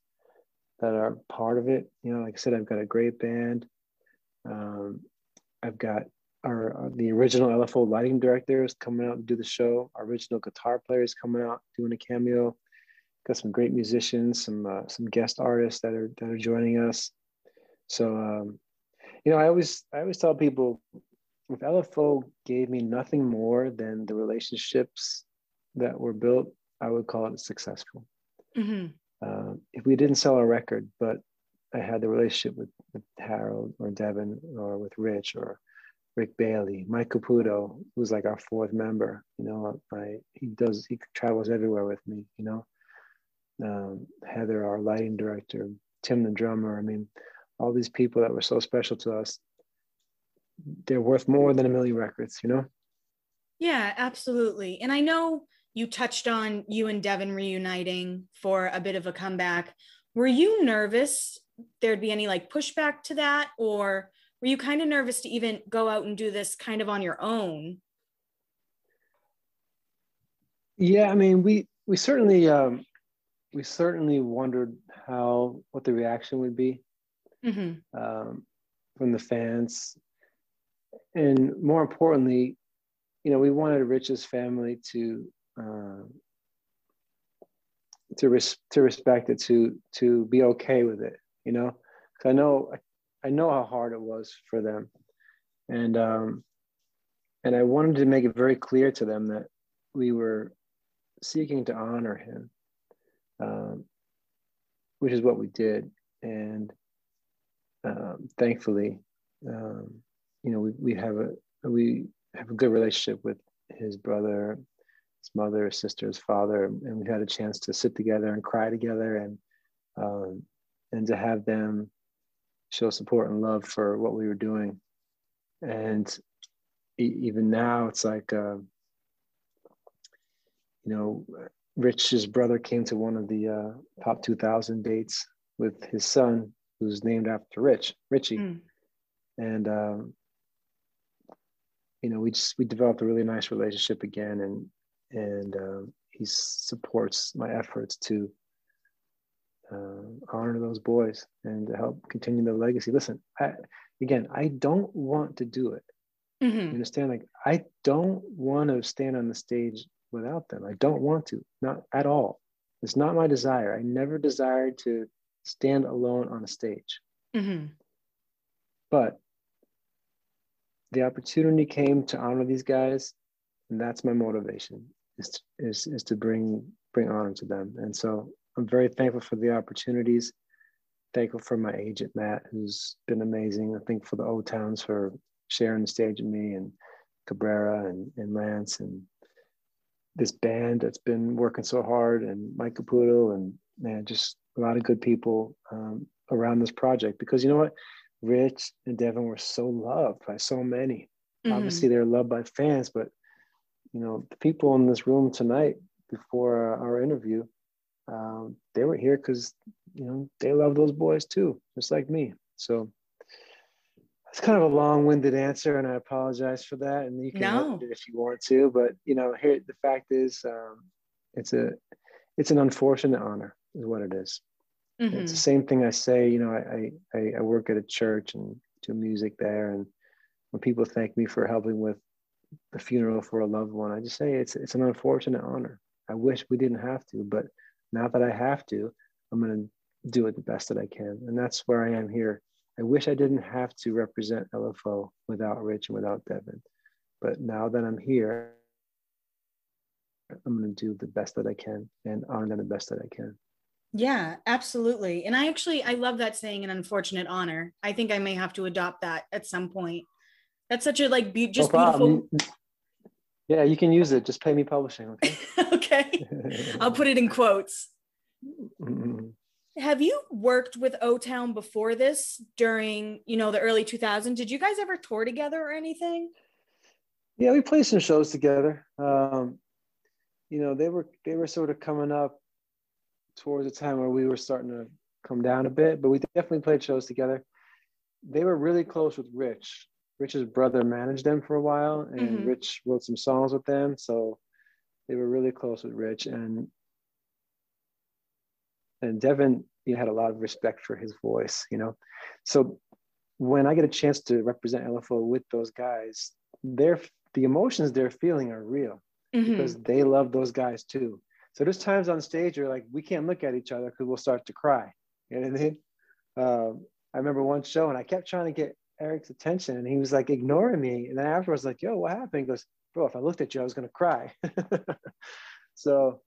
that are part of it. You know, like I said, I've got a great band. Um, I've got our, our, the original LFO lighting director is coming out to do the show. Our original guitar player is coming out doing a cameo. Got some great musicians, some uh, some guest artists that are that are joining us. So um, you know, I always I always tell people if LFO gave me nothing more than the relationships that were built, I would call it successful. Mm-hmm uh, if we didn't sell a record, but I had the relationship with, with Harold or Devin or with Rich or Rick Bailey, Mike Caputo, who's like our fourth member. You know, I, he does he travels everywhere with me. You know, um, Heather, our lighting director, Tim the drummer. I mean, all these people that were so special to us. They're worth more than a million records. You know. Yeah, absolutely. And I know you touched on you and Devin reuniting for a bit of a comeback. Were you nervous there'd be any like pushback to that? Or were you kind of nervous to even go out and do this kind of on your own? Yeah, I mean, we we certainly um, we certainly wondered how what the reaction would be mm-hmm. um, from the fans, and more importantly, you know, we wanted Rich's family to uh, to res- to respect it, to to be okay with it, you know. Because I know I know how hard it was for them, and um, and I wanted to make it very clear to them that we were seeking to honor him, um, which is what we did, and um, thankfully, um, you know, we we have a we have a good relationship with his brother his mother, his sister, his father, and we had a chance to sit together and cry together, and um, and to have them show support and love for what we were doing, and e- even now it's like, uh, you know, Rich's brother came to one of the uh, Pop 2000 dates with his son, who's named after Rich, Richie, mm. and. Um, you know, we just we developed a really nice relationship again, and and um, he supports my efforts to uh, honor those boys and to help continue the legacy. Listen, I, again, I don't want to do it Mm-hmm. You understand? Like, I don't want to stand on the stage without them. I don't want to, not at all. It's not my desire. I never desired to stand alone on a stage. Mm-hmm. But the opportunity came to honor these guys, and that's my motivation is to, is, is to bring bring honor to them. And so I'm very thankful for the opportunities. Thankful for my agent Matt, who's been amazing. I think for the O Towns for sharing the stage with me and Cabrera and, and Lance and this band that's been working so hard and Mike Caputo and man, just a lot of good people um, around this project because you know what? Rich and Devin were so loved by so many. Mm-hmm. Obviously, they're loved by fans, but you know, the people in this room tonight before our interview, um, they were here because you know they love those boys too, just like me. So it's kind of a long-winded answer, and I apologize for that. And you can no. it if you want to, but you know, here the fact is, um, it's a it's an unfortunate honor, is what it is. Mm-hmm. It's the same thing I say. You know, I, I I work at a church and do music there, and when people thank me for helping with the funeral for a loved one, I just say it's it's an unfortunate honor. I wish we didn't have to, but now that I have to, I'm going to do it the best that I can, and that's where I am here I wish I didn't have to represent LFO without Rich and without Devin. But now that I'm here, I'm going to do the best that I can and honor them the best that I can. Yeah, absolutely. And I actually I love that saying an unfortunate honor. I think I may have to adopt that at some point. That's such a like be- just oh, no beautiful. Mm, Yeah, you can use it. Just pay me publishing, okay? okay. I'll put it in quotes. Mm-hmm have you worked with O Town before this during, you know, the early 2000s? Did you guys ever tour together or anything? Yeah, we played some shows together. Um, you know, they were they were sort of coming up towards a time where we were starting to come down a bit, but we definitely played shows together. They were really close with Rich. Rich's brother managed them for a while, and mm-hmm. Rich wrote some songs with them. So they were really close with Rich. And and Devin you know, had a lot of respect for his voice, you know. So when I get a chance to represent LFO with those guys, they're the emotions they're feeling are real mm-hmm. because they love those guys too. So there's times on stage where like we can't look at each other because we'll start to cry. You know what I mean? Um, I remember one show and I kept trying to get Eric's attention and he was like ignoring me. And then afterwards, like, yo, what happened? He goes, bro, if I looked at you, I was gonna cry. so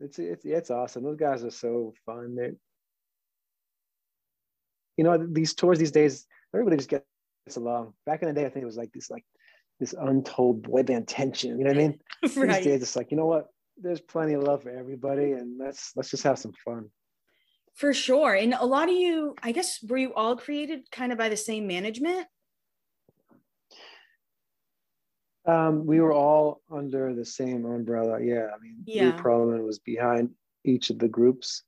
it's it's it's awesome. Those guys are so fun. They, you know, these tours these days, everybody just gets along. Back in the day, I think it was like this like this untold boy band tension. You know what I mean? right. These days, it's like you know what? There's plenty of love for everybody, and let's let's just have some fun. For sure, and a lot of you, I guess, were you all created kind of by the same management? Um, we were all under the same umbrella. Yeah, I mean, yeah. Lou was behind each of the groups.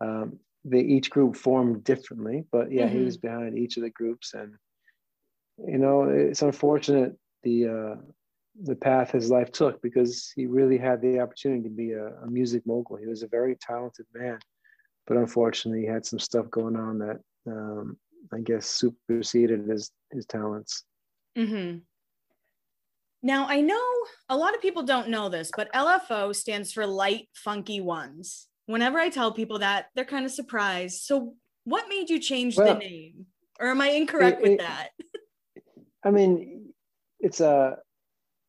Um, they each group formed differently, but yeah, mm-hmm. he was behind each of the groups, and you know, it's unfortunate the uh, the path his life took because he really had the opportunity to be a, a music mogul. He was a very talented man, but unfortunately, he had some stuff going on that um, I guess superseded his his talents. Mm-hmm. Now, I know a lot of people don't know this, but LFO stands for Light Funky Ones. Whenever I tell people that, they're kind of surprised. So, what made you change well, the name? Or am I incorrect it, with it, that? I mean, it's a,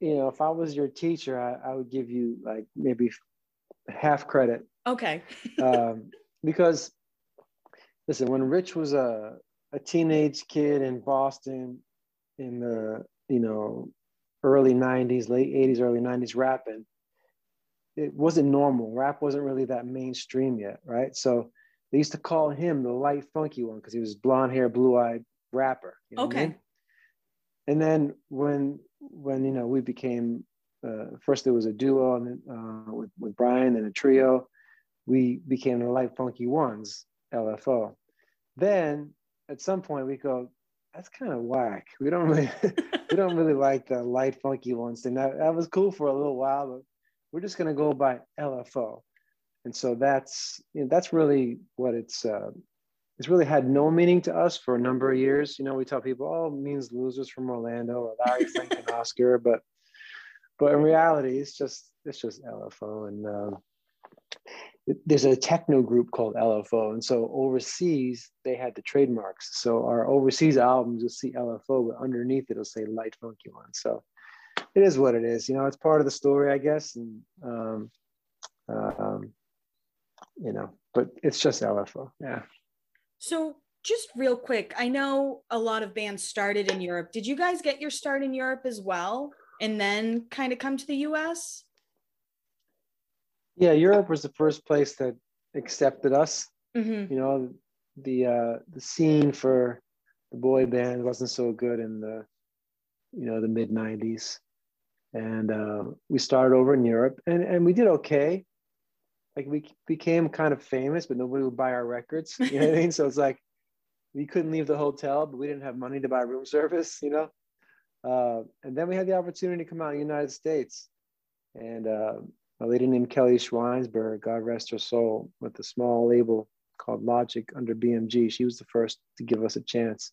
you know, if I was your teacher, I, I would give you like maybe half credit. Okay. um, because, listen, when Rich was a, a teenage kid in Boston in the, you know, early 90s, late 80s, early 90s rapping, it wasn't normal. Rap wasn't really that mainstream yet, right? So they used to call him the light funky one because he was blonde hair, blue eyed rapper. You know okay. I mean? And then when when you know we became uh, first there was a duo and then, uh, with with Brian and a trio, we became the light funky ones, LFO. Then at some point we go, that's kind of whack. We don't really we don't really like the light funky ones. And that, that was cool for a little while, but we're just gonna go by LFO. And so that's you know, that's really what it's uh, it's really had no meaning to us for a number of years. You know, we tell people, oh, means losers from Orlando or Larry Frank and Oscar, but but in reality, it's just it's just LFO, and um, there's a techno group called LFO, and so overseas they had the trademarks. So our overseas albums you'll see LFO, but underneath it'll say Light Funky One. So it is what it is. You know, it's part of the story, I guess, and um, um, you know, but it's just LFO. Yeah. So just real quick, I know a lot of bands started in Europe. Did you guys get your start in Europe as well, and then kind of come to the U.S.? Yeah, Europe was the first place that accepted us. Mm-hmm. You know, the uh, the scene for the boy band wasn't so good in the you know the mid '90s, and uh, we started over in Europe, and and we did okay. Like we became kind of famous, but nobody would buy our records. You know what I mean? So it's like we couldn't leave the hotel, but we didn't have money to buy room service. You know, uh, and then we had the opportunity to come out in the United States, and uh, a lady named Kelly Schweinsberg, God rest her soul, with a small label called Logic under BMG. She was the first to give us a chance,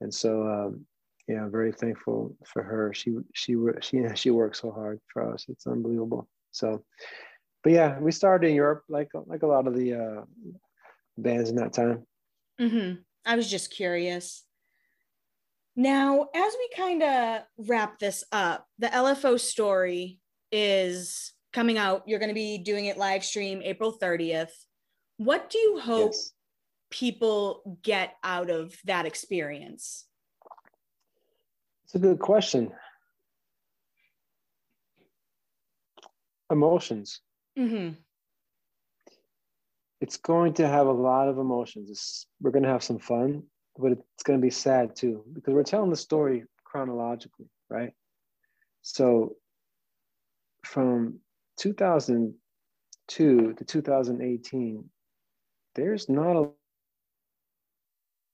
and so um, yeah, I'm very thankful for her. She she she she works so hard for us. It's unbelievable. So, but yeah, we started in Europe like like a lot of the uh, bands in that time. Mm-hmm. I was just curious. Now, as we kind of wrap this up, the LFO story is coming out. You're going to be doing it live stream April 30th. What do you hope yes. people get out of that experience? It's a good question. Emotions. Mm-hmm. It's going to have a lot of emotions. It's, we're going to have some fun, but it's going to be sad too because we're telling the story chronologically, right? So from 2002 to 2018, there's not a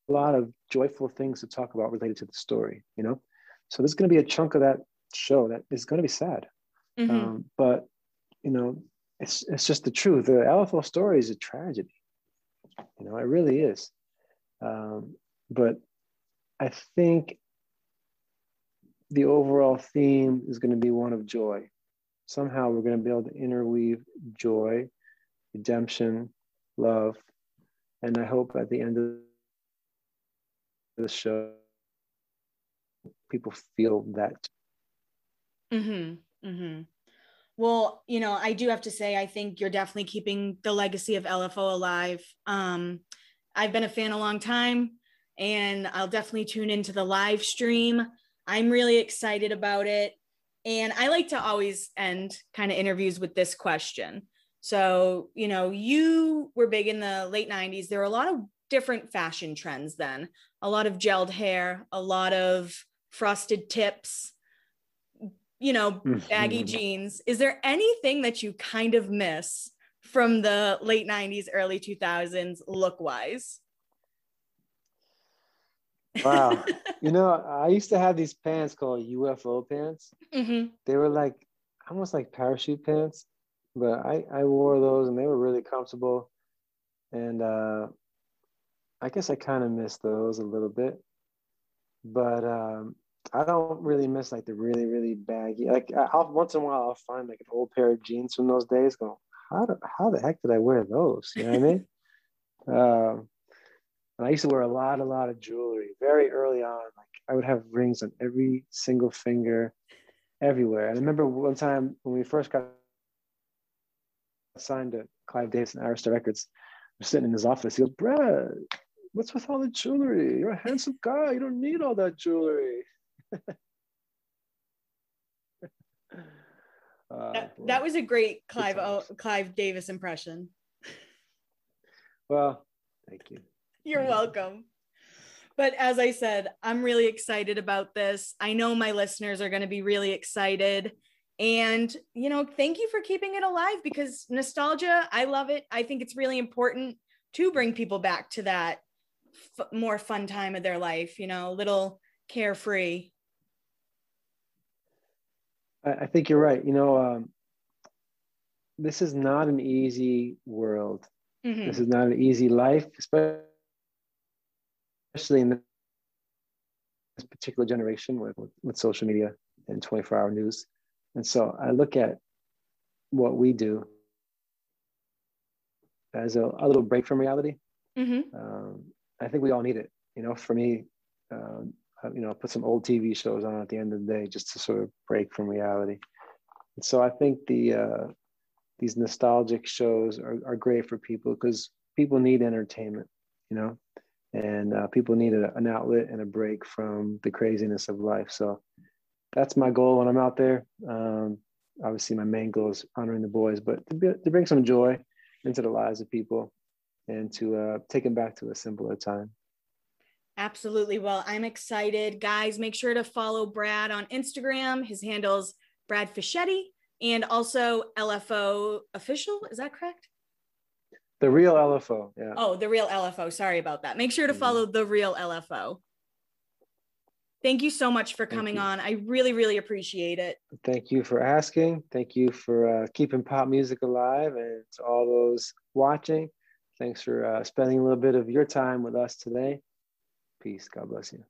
lot of joyful things to talk about related to the story, you know? So there's going to be a chunk of that show that is going to be sad. Mm-hmm. Um, but, you know, it's, it's just the truth. The LFO story is a tragedy. You know, it really is. Um, but I think the overall theme is going to be one of joy somehow we're going to be able to interweave joy, redemption, love. And I hope at the end of the show, people feel that. Mm-hmm. Mm-hmm. Well, you know, I do have to say, I think you're definitely keeping the legacy of LFO alive. Um, I've been a fan a long time, and I'll definitely tune into the live stream. I'm really excited about it. And I like to always end kind of interviews with this question. So, you know, you were big in the late 90s. There were a lot of different fashion trends then, a lot of gelled hair, a lot of frosted tips, you know, baggy jeans. Is there anything that you kind of miss from the late 90s, early 2000s look wise? Wow. you know, I used to have these pants called UFO pants. Mm-hmm. They were like almost like parachute pants, but I, I wore those and they were really comfortable. And uh, I guess I kind of miss those a little bit. But um, I don't really miss like the really, really baggy. Like I'll, once in a while, I'll find like an old pair of jeans from those days. Go, how, do, how the heck did I wear those? You know what I mean? Um, and I used to wear a lot, a lot of jewelry very early on. Like I would have rings on every single finger, everywhere. And I remember one time when we first got signed to Clive Davis and Arista Records, I'm sitting in his office. He goes, Brad, what's with all the jewelry? You're a handsome guy. You don't need all that jewelry. Uh, that, that, was a great Clive o, Clive Davis impression. Well, thank you. You're welcome. But as I said, I'm really excited about this. I know my listeners are going to be really excited. And, you know, thank you for keeping it alive because nostalgia, I love it. I think it's really important to bring people back to that f- more fun time of their life, you know, a little carefree. I, I think you're right. You know, um, this is not an easy world. Mm-hmm. This is not an easy life, especially especially in this particular generation with, with, social media and 24 hour news. And so I look at what we do as a, a little break from reality. Mm-hmm. Um, I think we all need it. You know, for me, um, you know, I put some old TV shows on at the end of the day just to sort of break from reality. And so I think the uh, these nostalgic shows are, are great for people because people need entertainment, you know, and uh, people need a, an outlet and a break from the craziness of life. So that's my goal when I'm out there. Um, obviously, my main goal is honoring the boys, but to, be, to bring some joy into the lives of people and to uh, take them back to a simpler time. Absolutely. Well, I'm excited. Guys, make sure to follow Brad on Instagram. His handle's Brad Fischetti and also LFO official. Is that correct? The real LFO. Yeah. Oh, the real LFO. Sorry about that. Make sure to mm-hmm. follow the real LFO. Thank you so much for coming on. I really, really appreciate it. Thank you for asking. Thank you for uh, keeping pop music alive. And to all those watching, thanks for uh, spending a little bit of your time with us today. Peace. God bless you.